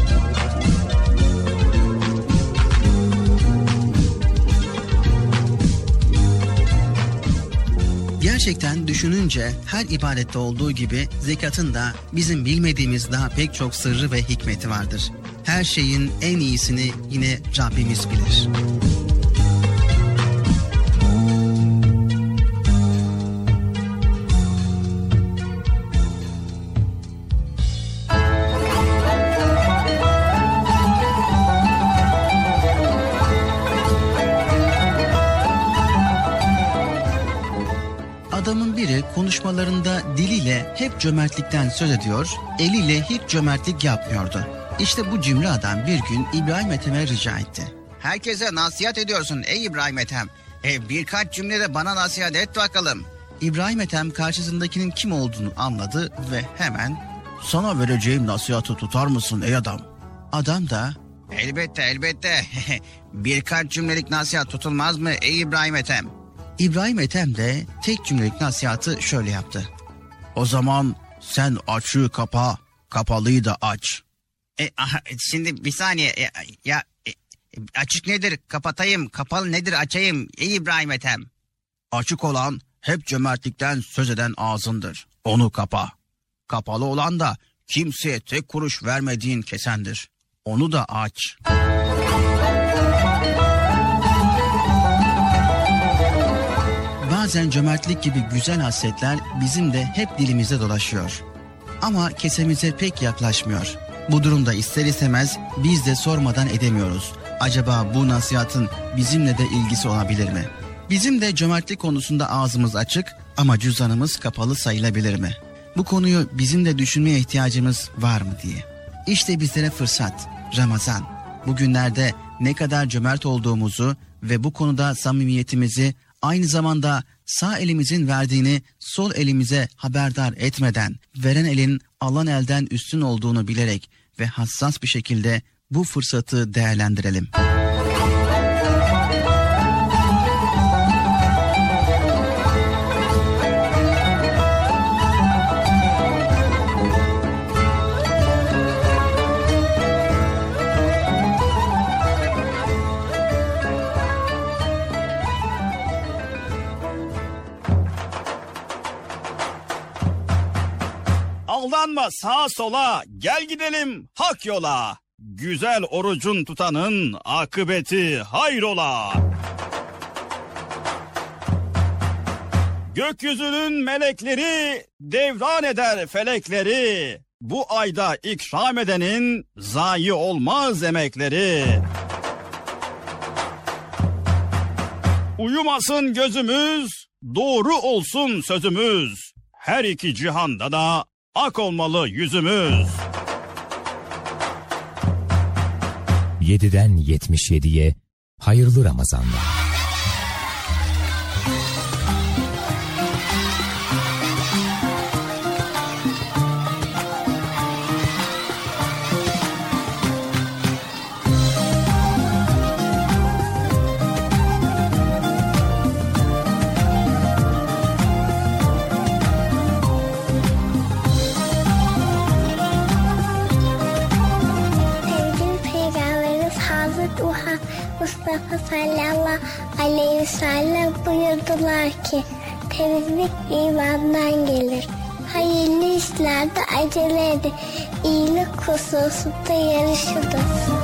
Gerçekten düşününce her ibadette olduğu gibi zekatın da bizim bilmediğimiz daha pek çok sırrı ve hikmeti vardır. Her şeyin en iyisini yine Rabbimiz bilir. Biri konuşmalarında diliyle hep cömertlikten söz ediyor, eliyle hiç cömertlik yapmıyordu. İşte bu cimri adam bir gün İbrahim Ethem'e rica etti. Herkese nasihat ediyorsun ey İbrahim Ethem. E, birkaç cümlede bana nasihat et bakalım. İbrahim Ethem karşısındakinin kim olduğunu anladı ve hemen sana vereceğim nasihatı tutar mısın ey adam? Adam da elbette elbette birkaç cümlelik nasihat tutulmaz mı ey İbrahim Ethem? İbrahim Ethem de tek cümlelik nasihatı şöyle yaptı. O zaman sen açığı kapa, kapalıyı da aç. E, aha, şimdi bir saniye e, ya e, açık nedir kapatayım kapalı nedir açayım ey İbrahim Ethem. Açık olan hep cömertlikten söz eden ağzındır. Onu kapa. Kapalı olan da kimseye tek kuruş vermediğin kesendir. Onu da aç. Bazen cömertlik gibi güzel hasretler bizim de hep dilimizde dolaşıyor. Ama kesemize pek yaklaşmıyor. Bu durumda ister istemez biz de sormadan edemiyoruz. Acaba bu nasihatın bizimle de ilgisi olabilir mi? Bizim de cömertlik konusunda ağzımız açık ama cüzdanımız kapalı sayılabilir mi? Bu konuyu bizim de düşünmeye ihtiyacımız var mı diye. İşte bizlere fırsat. Ramazan. Bugünlerde ne kadar cömert olduğumuzu ve bu konuda samimiyetimizi aynı zamanda sağ elimizin verdiğini sol elimize haberdar etmeden, veren elin alan elden üstün olduğunu bilerek ve hassas bir şekilde bu fırsatı değerlendirelim. Müzik aldanma sağa sola, gel gidelim hak yola. Güzel orucun tutanın akıbeti hayrola. Gökyüzünün melekleri devran eder felekleri. Bu ayda ikram edenin zayi olmaz emekleri. Uyumasın gözümüz, doğru olsun sözümüz. Her iki cihanda da Ak olmalı yüzümüz. 7'den 77'ye hayırlı Ramazanlar. Efsane buyurdular ki temizlik imandan gelir. Hayırlı işlerde acele edin. İyilik hususunda yarışılır.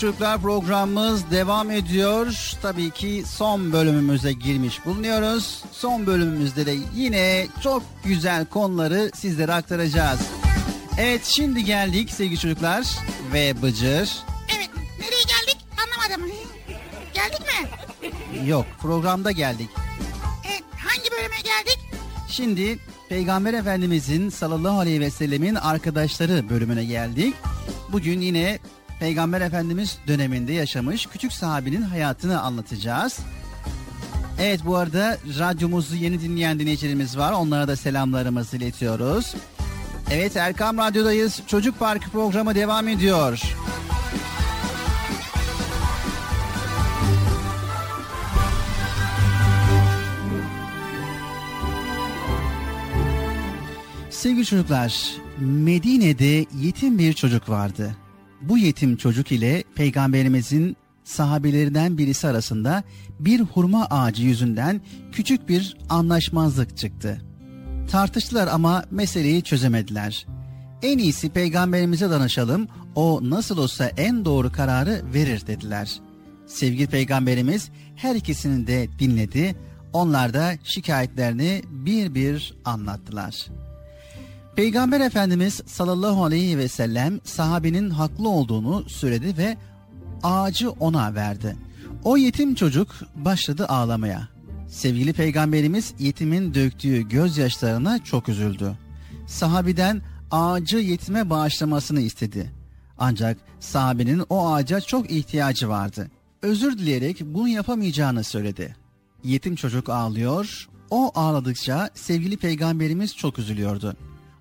Çocuklar programımız devam ediyor. Tabii ki son bölümümüze girmiş bulunuyoruz. Son bölümümüzde de yine çok güzel konuları sizlere aktaracağız. Evet şimdi geldik sevgili çocuklar ve Bıcır. Evet nereye geldik anlamadım. Geldik mi? Yok programda geldik. Evet hangi bölüme geldik? Şimdi Peygamber Efendimizin sallallahu aleyhi ve sellemin arkadaşları bölümüne geldik. Bugün yine Peygamber Efendimiz döneminde yaşamış küçük sahabinin hayatını anlatacağız. Evet bu arada radyomuzu yeni dinleyen dinleyicilerimiz var. Onlara da selamlarımızı iletiyoruz. Evet Erkam Radyo'dayız. Çocuk Parkı programı devam ediyor. Sevgili çocuklar, Medine'de yetim bir çocuk vardı. Bu yetim çocuk ile peygamberimizin sahabelerinden birisi arasında bir hurma ağacı yüzünden küçük bir anlaşmazlık çıktı. Tartıştılar ama meseleyi çözemediler. En iyisi peygamberimize danışalım, o nasıl olsa en doğru kararı verir dediler. Sevgili peygamberimiz her ikisini de dinledi, onlar da şikayetlerini bir bir anlattılar.'' Peygamber Efendimiz sallallahu aleyhi ve sellem sahabenin haklı olduğunu söyledi ve ağacı ona verdi. O yetim çocuk başladı ağlamaya. Sevgili peygamberimiz yetimin döktüğü gözyaşlarına çok üzüldü. Sahabiden ağacı yetime bağışlamasını istedi. Ancak sahabenin o ağaca çok ihtiyacı vardı. Özür dileyerek bunu yapamayacağını söyledi. Yetim çocuk ağlıyor, o ağladıkça sevgili peygamberimiz çok üzülüyordu.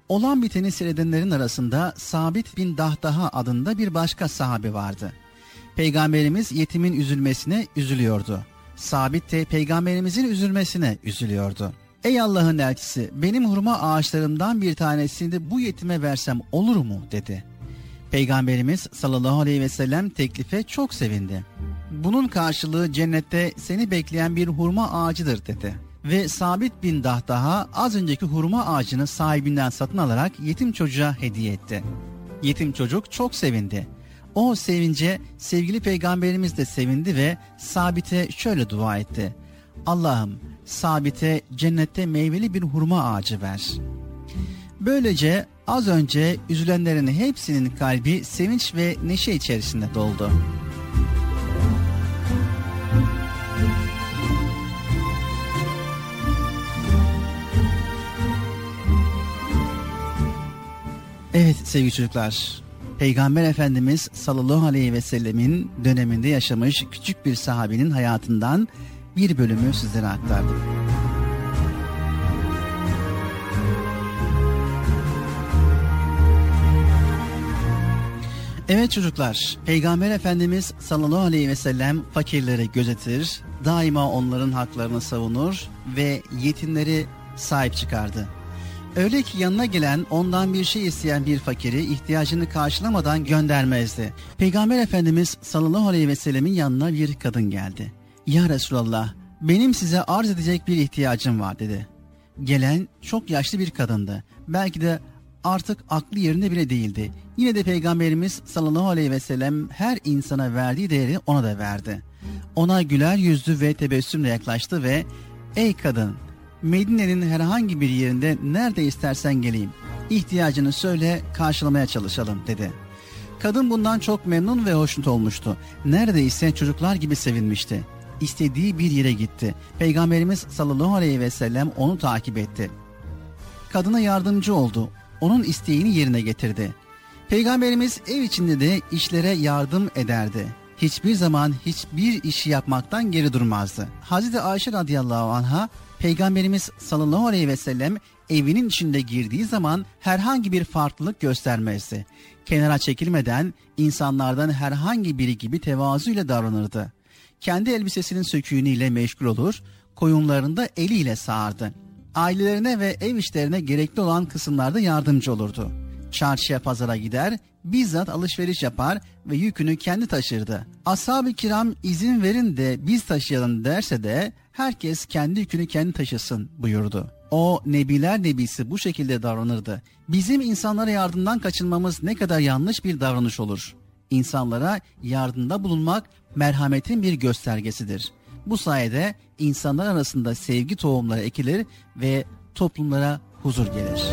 Olan biteni seyredenlerin arasında Sabit bin Dahdaha adında bir başka sahabe vardı. Peygamberimiz yetimin üzülmesine üzülüyordu. Sabit de peygamberimizin üzülmesine üzülüyordu. Ey Allah'ın elçisi benim hurma ağaçlarımdan bir tanesini bu yetime versem olur mu dedi. Peygamberimiz sallallahu aleyhi ve sellem teklife çok sevindi. Bunun karşılığı cennette seni bekleyen bir hurma ağacıdır dedi ve Sabit bin Dahdaha az önceki hurma ağacını sahibinden satın alarak yetim çocuğa hediye etti. Yetim çocuk çok sevindi. O sevince sevgili peygamberimiz de sevindi ve Sabit'e şöyle dua etti. Allah'ım Sabit'e cennette meyveli bir hurma ağacı ver. Böylece az önce üzülenlerin hepsinin kalbi sevinç ve neşe içerisinde doldu. Evet sevgili çocuklar, Peygamber Efendimiz sallallahu aleyhi ve sellemin döneminde yaşamış küçük bir sahabinin hayatından bir bölümü sizlere aktardık. Evet çocuklar, Peygamber Efendimiz sallallahu aleyhi ve sellem fakirleri gözetir, daima onların haklarını savunur ve yetimleri sahip çıkardı. Öyle ki yanına gelen ondan bir şey isteyen bir fakiri ihtiyacını karşılamadan göndermezdi. Peygamber Efendimiz sallallahu aleyhi ve sellemin yanına bir kadın geldi. Ya Resulallah benim size arz edecek bir ihtiyacım var dedi. Gelen çok yaşlı bir kadındı. Belki de artık aklı yerinde bile değildi. Yine de Peygamberimiz sallallahu aleyhi ve sellem her insana verdiği değeri ona da verdi. Ona güler yüzlü ve tebessümle yaklaştı ve ''Ey kadın Medine'nin herhangi bir yerinde nerede istersen geleyim. İhtiyacını söyle karşılamaya çalışalım dedi. Kadın bundan çok memnun ve hoşnut olmuştu. Neredeyse çocuklar gibi sevinmişti. İstediği bir yere gitti. Peygamberimiz sallallahu aleyhi ve sellem onu takip etti. Kadına yardımcı oldu. Onun isteğini yerine getirdi. Peygamberimiz ev içinde de işlere yardım ederdi. Hiçbir zaman hiçbir işi yapmaktan geri durmazdı. Hazreti Ayşe radıyallahu anha Peygamberimiz sallallahu aleyhi ve sellem evinin içinde girdiği zaman herhangi bir farklılık göstermezdi. Kenara çekilmeden insanlardan herhangi biri gibi tevazuyla davranırdı. Kendi elbisesinin söküğünüyle meşgul olur, koyunlarını da eliyle sağardı. Ailelerine ve ev işlerine gerekli olan kısımlarda yardımcı olurdu. Çarşıya pazara gider, bizzat alışveriş yapar ve yükünü kendi taşırdı. Ashab-ı kiram izin verin de biz taşıyalım derse de herkes kendi yükünü kendi taşısın buyurdu. O nebiler nebisi bu şekilde davranırdı. Bizim insanlara yardımdan kaçınmamız ne kadar yanlış bir davranış olur. İnsanlara yardımda bulunmak merhametin bir göstergesidir. Bu sayede insanlar arasında sevgi tohumları ekilir ve toplumlara huzur gelir.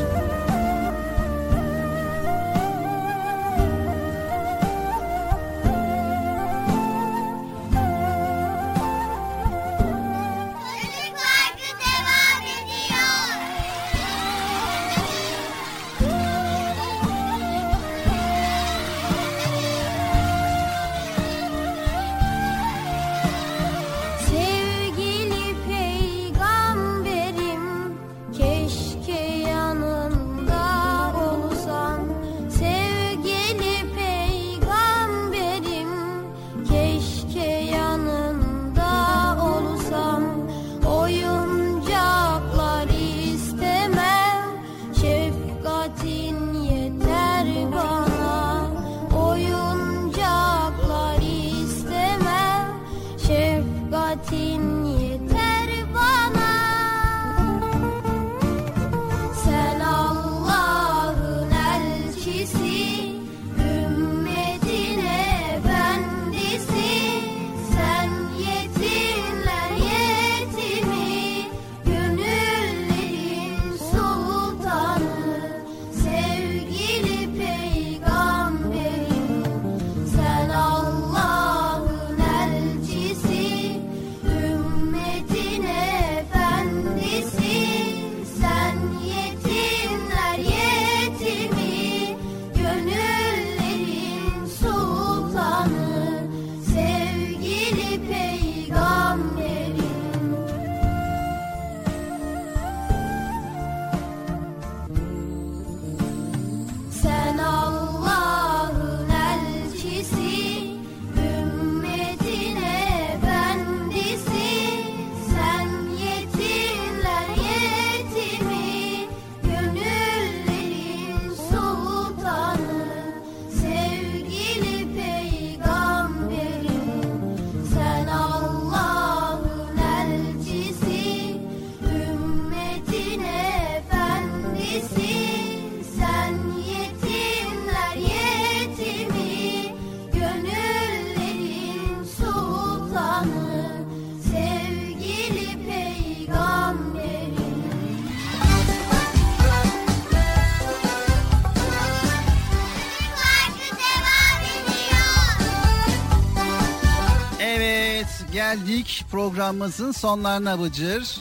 Geldik programımızın sonlarına Bıcır.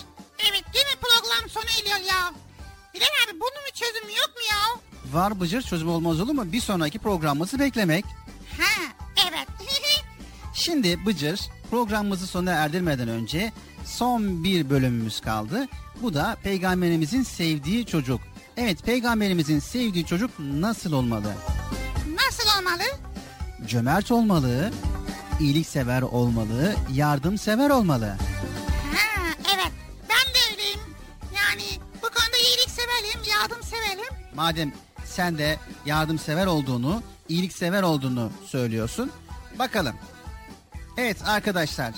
Evet yine program sona eriyor ya. Bilal abi bunun bir çözümü yok mu ya? Var Bıcır çözüm olmaz olur mu? Bir sonraki programımızı beklemek. Ha evet. Şimdi Bıcır programımızı sona erdirmeden önce son bir bölümümüz kaldı. Bu da peygamberimizin sevdiği çocuk. Evet peygamberimizin sevdiği çocuk nasıl olmalı? Nasıl olmalı? Cömert olmalı, iyiliksever olmalı, yardımsever olmalı. Ha evet ben de öyleyim. Yani bu konuda iyilik severim, yardım severim. Madem sen de yardımsever olduğunu, iyiliksever olduğunu söylüyorsun. Bakalım. Evet arkadaşlar.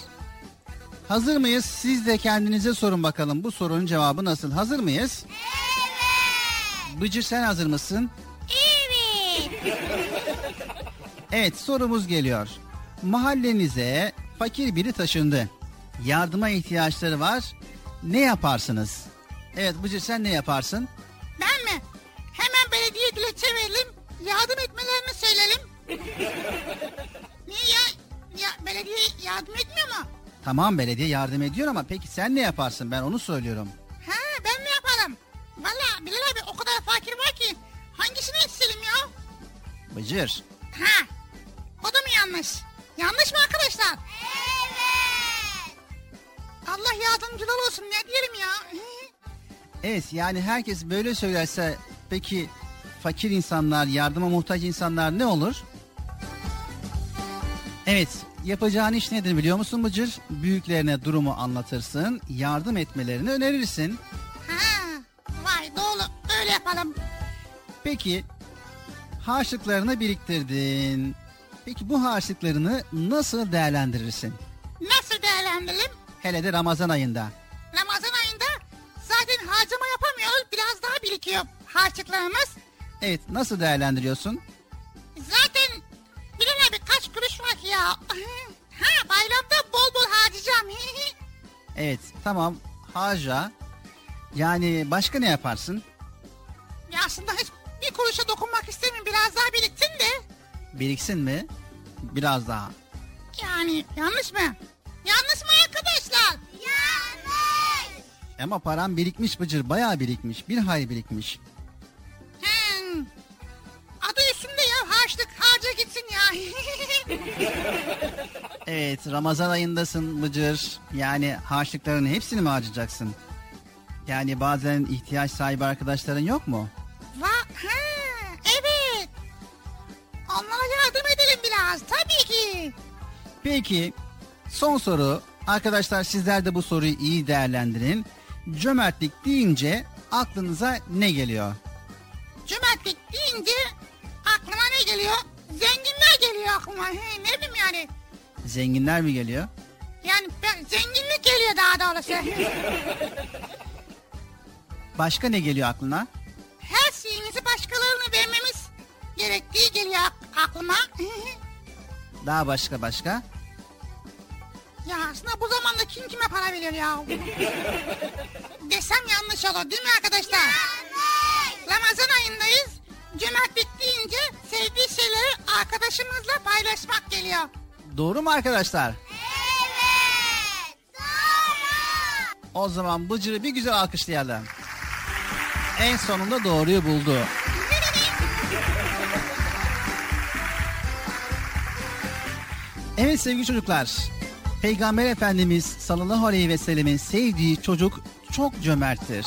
Hazır mıyız? Siz de kendinize sorun bakalım. Bu sorunun cevabı nasıl? Hazır mıyız? Evet. Bıcır sen hazır mısın? Evet. Evet sorumuz geliyor. Mahallenize fakir biri taşındı. Yardıma ihtiyaçları var. Ne yaparsınız? Evet Bıcır sen ne yaparsın? Ben mi? Hemen belediye dilekçe verelim. Yardım etmelerini söyleyelim. Niye ya? Ya belediye yardım etmiyor mu? Tamam belediye yardım ediyor ama peki sen ne yaparsın? Ben onu söylüyorum. Ha ben ne yaparım? Valla Bilal abi o kadar fakir var ki hangisini isteyelim ya? Bıcır. Ha o da mı yanlış? Yanlış mı arkadaşlar? Evet. Allah yardımcılar olsun ne diyelim ya? Evet yani herkes böyle söylerse peki fakir insanlar, yardıma muhtaç insanlar ne olur? Evet yapacağın iş nedir biliyor musun Bıcır? Büyüklerine durumu anlatırsın, yardım etmelerini önerirsin. Ha vay doğru öyle yapalım. Peki harçlıklarını biriktirdin. Peki bu harçlıklarını nasıl değerlendirirsin? Nasıl değerlendirelim? Hele de Ramazan ayında. Ramazan ayında zaten harcama yapamıyoruz biraz daha birikiyor harçlıklarımız. Evet nasıl değerlendiriyorsun? Zaten Bilal ya. Ha bayramda bol bol harcayacağım. Evet tamam harca. Yani başka ne yaparsın? Biriksin mi? Biraz daha. Yani yanlış mı? Yanlış mı arkadaşlar? Yanlış. Ama param birikmiş Bıcır bayağı birikmiş. Bir hay birikmiş. Hmm. Adı üstünde ya harçlık harca gitsin ya. Evet Ramazan ayındasın Bıcır. Yani harçlıkların hepsini mi harcayacaksın? Yani bazen ihtiyaç sahibi arkadaşların yok mu? Va ha, biraz tabii ki. Peki son soru. Arkadaşlar sizler de bu soruyu iyi değerlendirin. Cömertlik deyince aklınıza ne geliyor? Cömertlik deyince aklıma ne geliyor? Zenginler geliyor aklıma. He, ne bileyim yani. Zenginler mi geliyor? Yani ben, zenginlik geliyor daha doğrusu. Başka ne geliyor aklına? Her şeyimizi başkalarına vermemiz gerektiği geliyor ak- aklıma. Daha başka başka? ya aslında bu zamanda kim kime para veriyor ya? Desem yanlış olur değil mi arkadaşlar? Ramazan ayındayız. Cömertlik deyince sevdiği şeyleri arkadaşımızla paylaşmak geliyor. Doğru mu arkadaşlar? Evet. Doğru. O zaman Bıcır'ı bir güzel alkışlayalım. En sonunda doğruyu buldu. Evet sevgili çocuklar. Peygamber Efendimiz sallallahu aleyhi ve sellemin sevdiği çocuk çok cömerttir.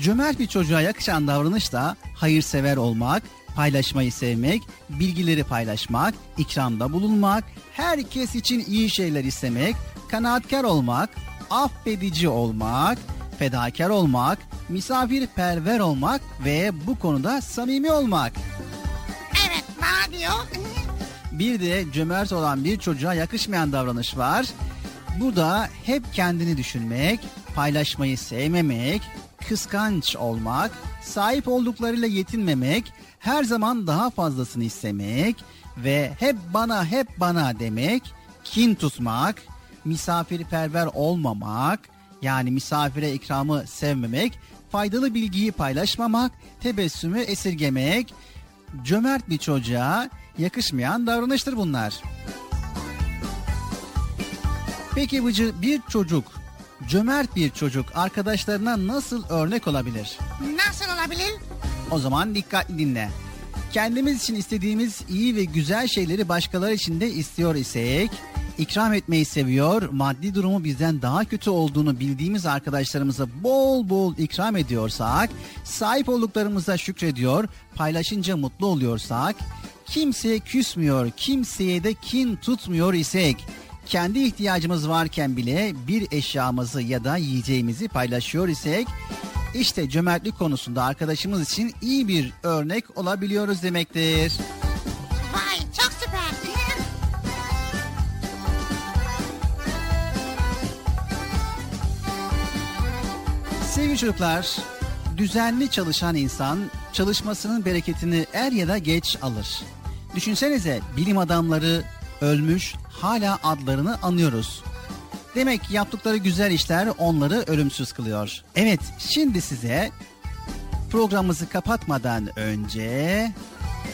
Cömert bir çocuğa yakışan davranış da hayırsever olmak, paylaşmayı sevmek, bilgileri paylaşmak, ikramda bulunmak, herkes için iyi şeyler istemek, kanaatkar olmak, affedici olmak, fedakar olmak, misafirperver olmak ve bu konuda samimi olmak. Evet bana diyor. Bir de cömert olan bir çocuğa yakışmayan davranış var. Bu da hep kendini düşünmek, paylaşmayı sevmemek, kıskanç olmak, sahip olduklarıyla yetinmemek, her zaman daha fazlasını istemek ve hep bana hep bana demek, kin tutmak, misafirperver olmamak, yani misafire ikramı sevmemek, faydalı bilgiyi paylaşmamak, tebessümü esirgemek, cömert bir çocuğa yakışmayan davranıştır bunlar. Peki Bıcı bir çocuk, cömert bir çocuk arkadaşlarına nasıl örnek olabilir? Nasıl olabilir? O zaman dikkatli dinle. Kendimiz için istediğimiz iyi ve güzel şeyleri başkaları için de istiyor isek, ikram etmeyi seviyor, maddi durumu bizden daha kötü olduğunu bildiğimiz arkadaşlarımıza bol bol ikram ediyorsak, sahip olduklarımıza şükrediyor, paylaşınca mutlu oluyorsak, kimseye küsmüyor, kimseye de kin tutmuyor isek, kendi ihtiyacımız varken bile bir eşyamızı ya da yiyeceğimizi paylaşıyor isek, işte cömertlik konusunda arkadaşımız için iyi bir örnek olabiliyoruz demektir. Vay çok süper. Sevgili çocuklar, düzenli çalışan insan çalışmasının bereketini er ya da geç alır. Düşünsenize bilim adamları ölmüş hala adlarını anıyoruz. Demek yaptıkları güzel işler onları ölümsüz kılıyor. Evet şimdi size programımızı kapatmadan önce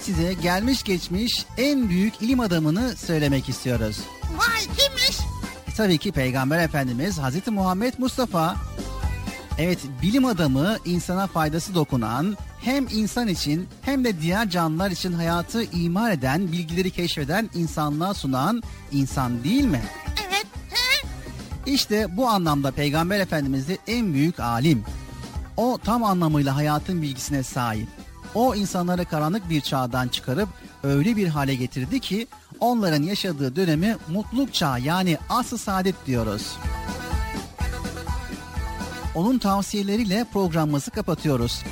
size gelmiş geçmiş en büyük ilim adamını söylemek istiyoruz. Vay kimmiş? E, tabii ki Peygamber Efendimiz Hazreti Muhammed Mustafa. Evet bilim adamı insana faydası dokunan hem insan için hem de diğer canlılar için hayatı imar eden bilgileri keşfeden insanlığa sunan insan değil mi? Evet. İşte bu anlamda Peygamber Efendimiz de en büyük alim. O tam anlamıyla hayatın bilgisine sahip. O insanları karanlık bir çağdan çıkarıp öyle bir hale getirdi ki onların yaşadığı dönemi mutluluk çağı yani asr-ı saadet diyoruz. Onun tavsiyeleriyle programımızı kapatıyoruz.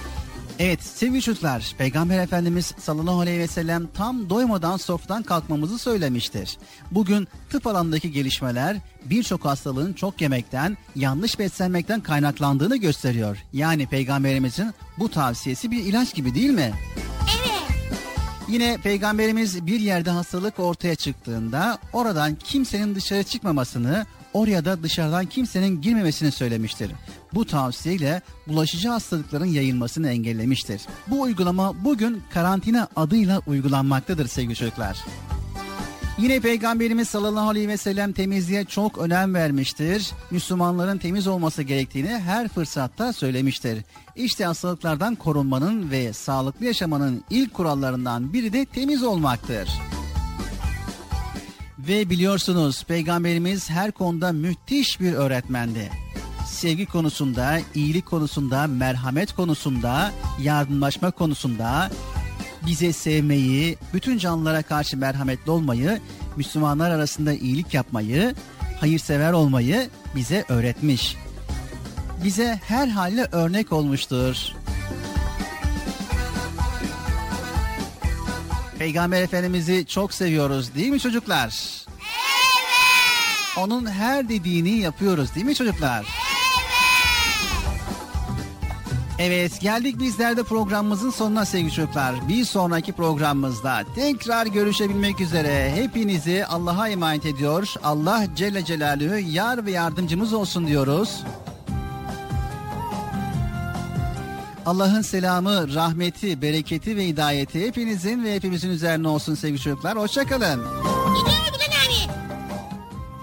Evet sevgili çocuklar Peygamber Efendimiz sallallahu aleyhi ve sellem tam doymadan sofradan kalkmamızı söylemiştir. Bugün tıp alanındaki gelişmeler birçok hastalığın çok yemekten, yanlış beslenmekten kaynaklandığını gösteriyor. Yani peygamberimizin bu tavsiyesi bir ilaç gibi değil mi? Evet. Yine peygamberimiz bir yerde hastalık ortaya çıktığında oradan kimsenin dışarı çıkmamasını, oraya da dışarıdan kimsenin girmemesini söylemiştir. Bu tavsiyeyle bulaşıcı hastalıkların yayılmasını engellemiştir. Bu uygulama bugün karantina adıyla uygulanmaktadır sevgili çocuklar. Yine Peygamberimiz sallallahu aleyhi ve sellem temizliğe çok önem vermiştir. Müslümanların temiz olması gerektiğini her fırsatta söylemiştir. İşte hastalıklardan korunmanın ve sağlıklı yaşamanın ilk kurallarından biri de temiz olmaktır. Ve biliyorsunuz Peygamberimiz her konuda müthiş bir öğretmendi. Sevgi konusunda, iyilik konusunda, merhamet konusunda, yardımlaşma konusunda, bize sevmeyi, bütün canlılara karşı merhametli olmayı, Müslümanlar arasında iyilik yapmayı, hayırsever olmayı bize öğretmiş. Bize her halle örnek olmuştur. Peygamber Efendimiz'i çok seviyoruz değil mi çocuklar? Evet. Onun her dediğini yapıyoruz değil mi çocuklar? Evet geldik bizler de programımızın sonuna sevgili çocuklar. Bir sonraki programımızda tekrar görüşebilmek üzere hepinizi Allah'a emanet ediyor. Allah Celle Celaluhu yar ve yardımcımız olsun diyoruz. Allah'ın selamı, rahmeti, bereketi ve hidayeti hepinizin ve hepimizin üzerine olsun sevgili çocuklar. Hoşçakalın.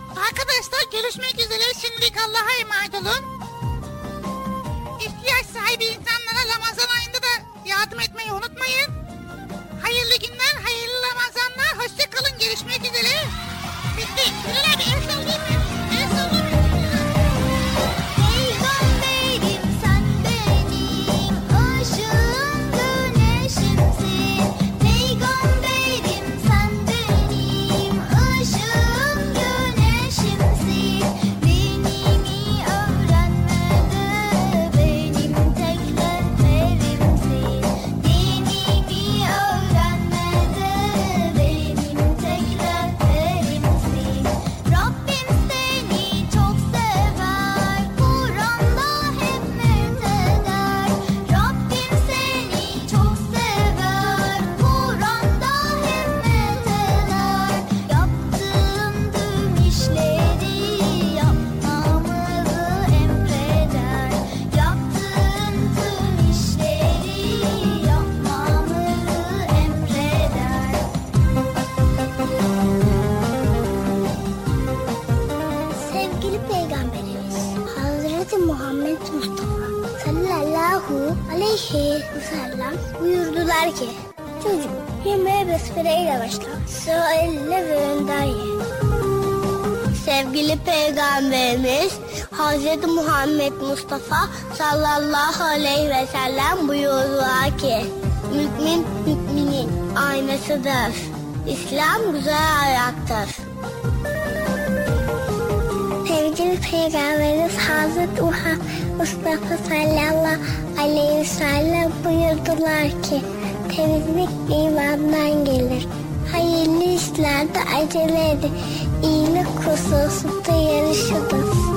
Arkadaşlar görüşmek üzere. Şimdilik Allah'a emanet olun. İhtiyaç sahibi insanlara Ramazan ayında da yardım etmeyi unutmayın. Hayırlı günler, hayırlı Ramazanlar. Hoşçakalın. Görüşmek üzere. Bitti. Bilal abi el sallayayım ve sellem buyurdular ki Çocuk yemeğe besmeleyle başla. Sonra elle ve önden ye. Sevgili Peygamberimiz Hazreti Muhammed Mustafa sallallahu aleyhi ve sellem buyurdular ki Mümin müminin aynasıdır. İslam güzel ayaktır. Sevgili Peygamberimiz Hazreti Muhammed Mustafa sallallahu aleyhi ve sellem buyurdular ki temizlik imandan gelir. Hayırlı işlerde acele edin. İyilik hususunda yarışınız.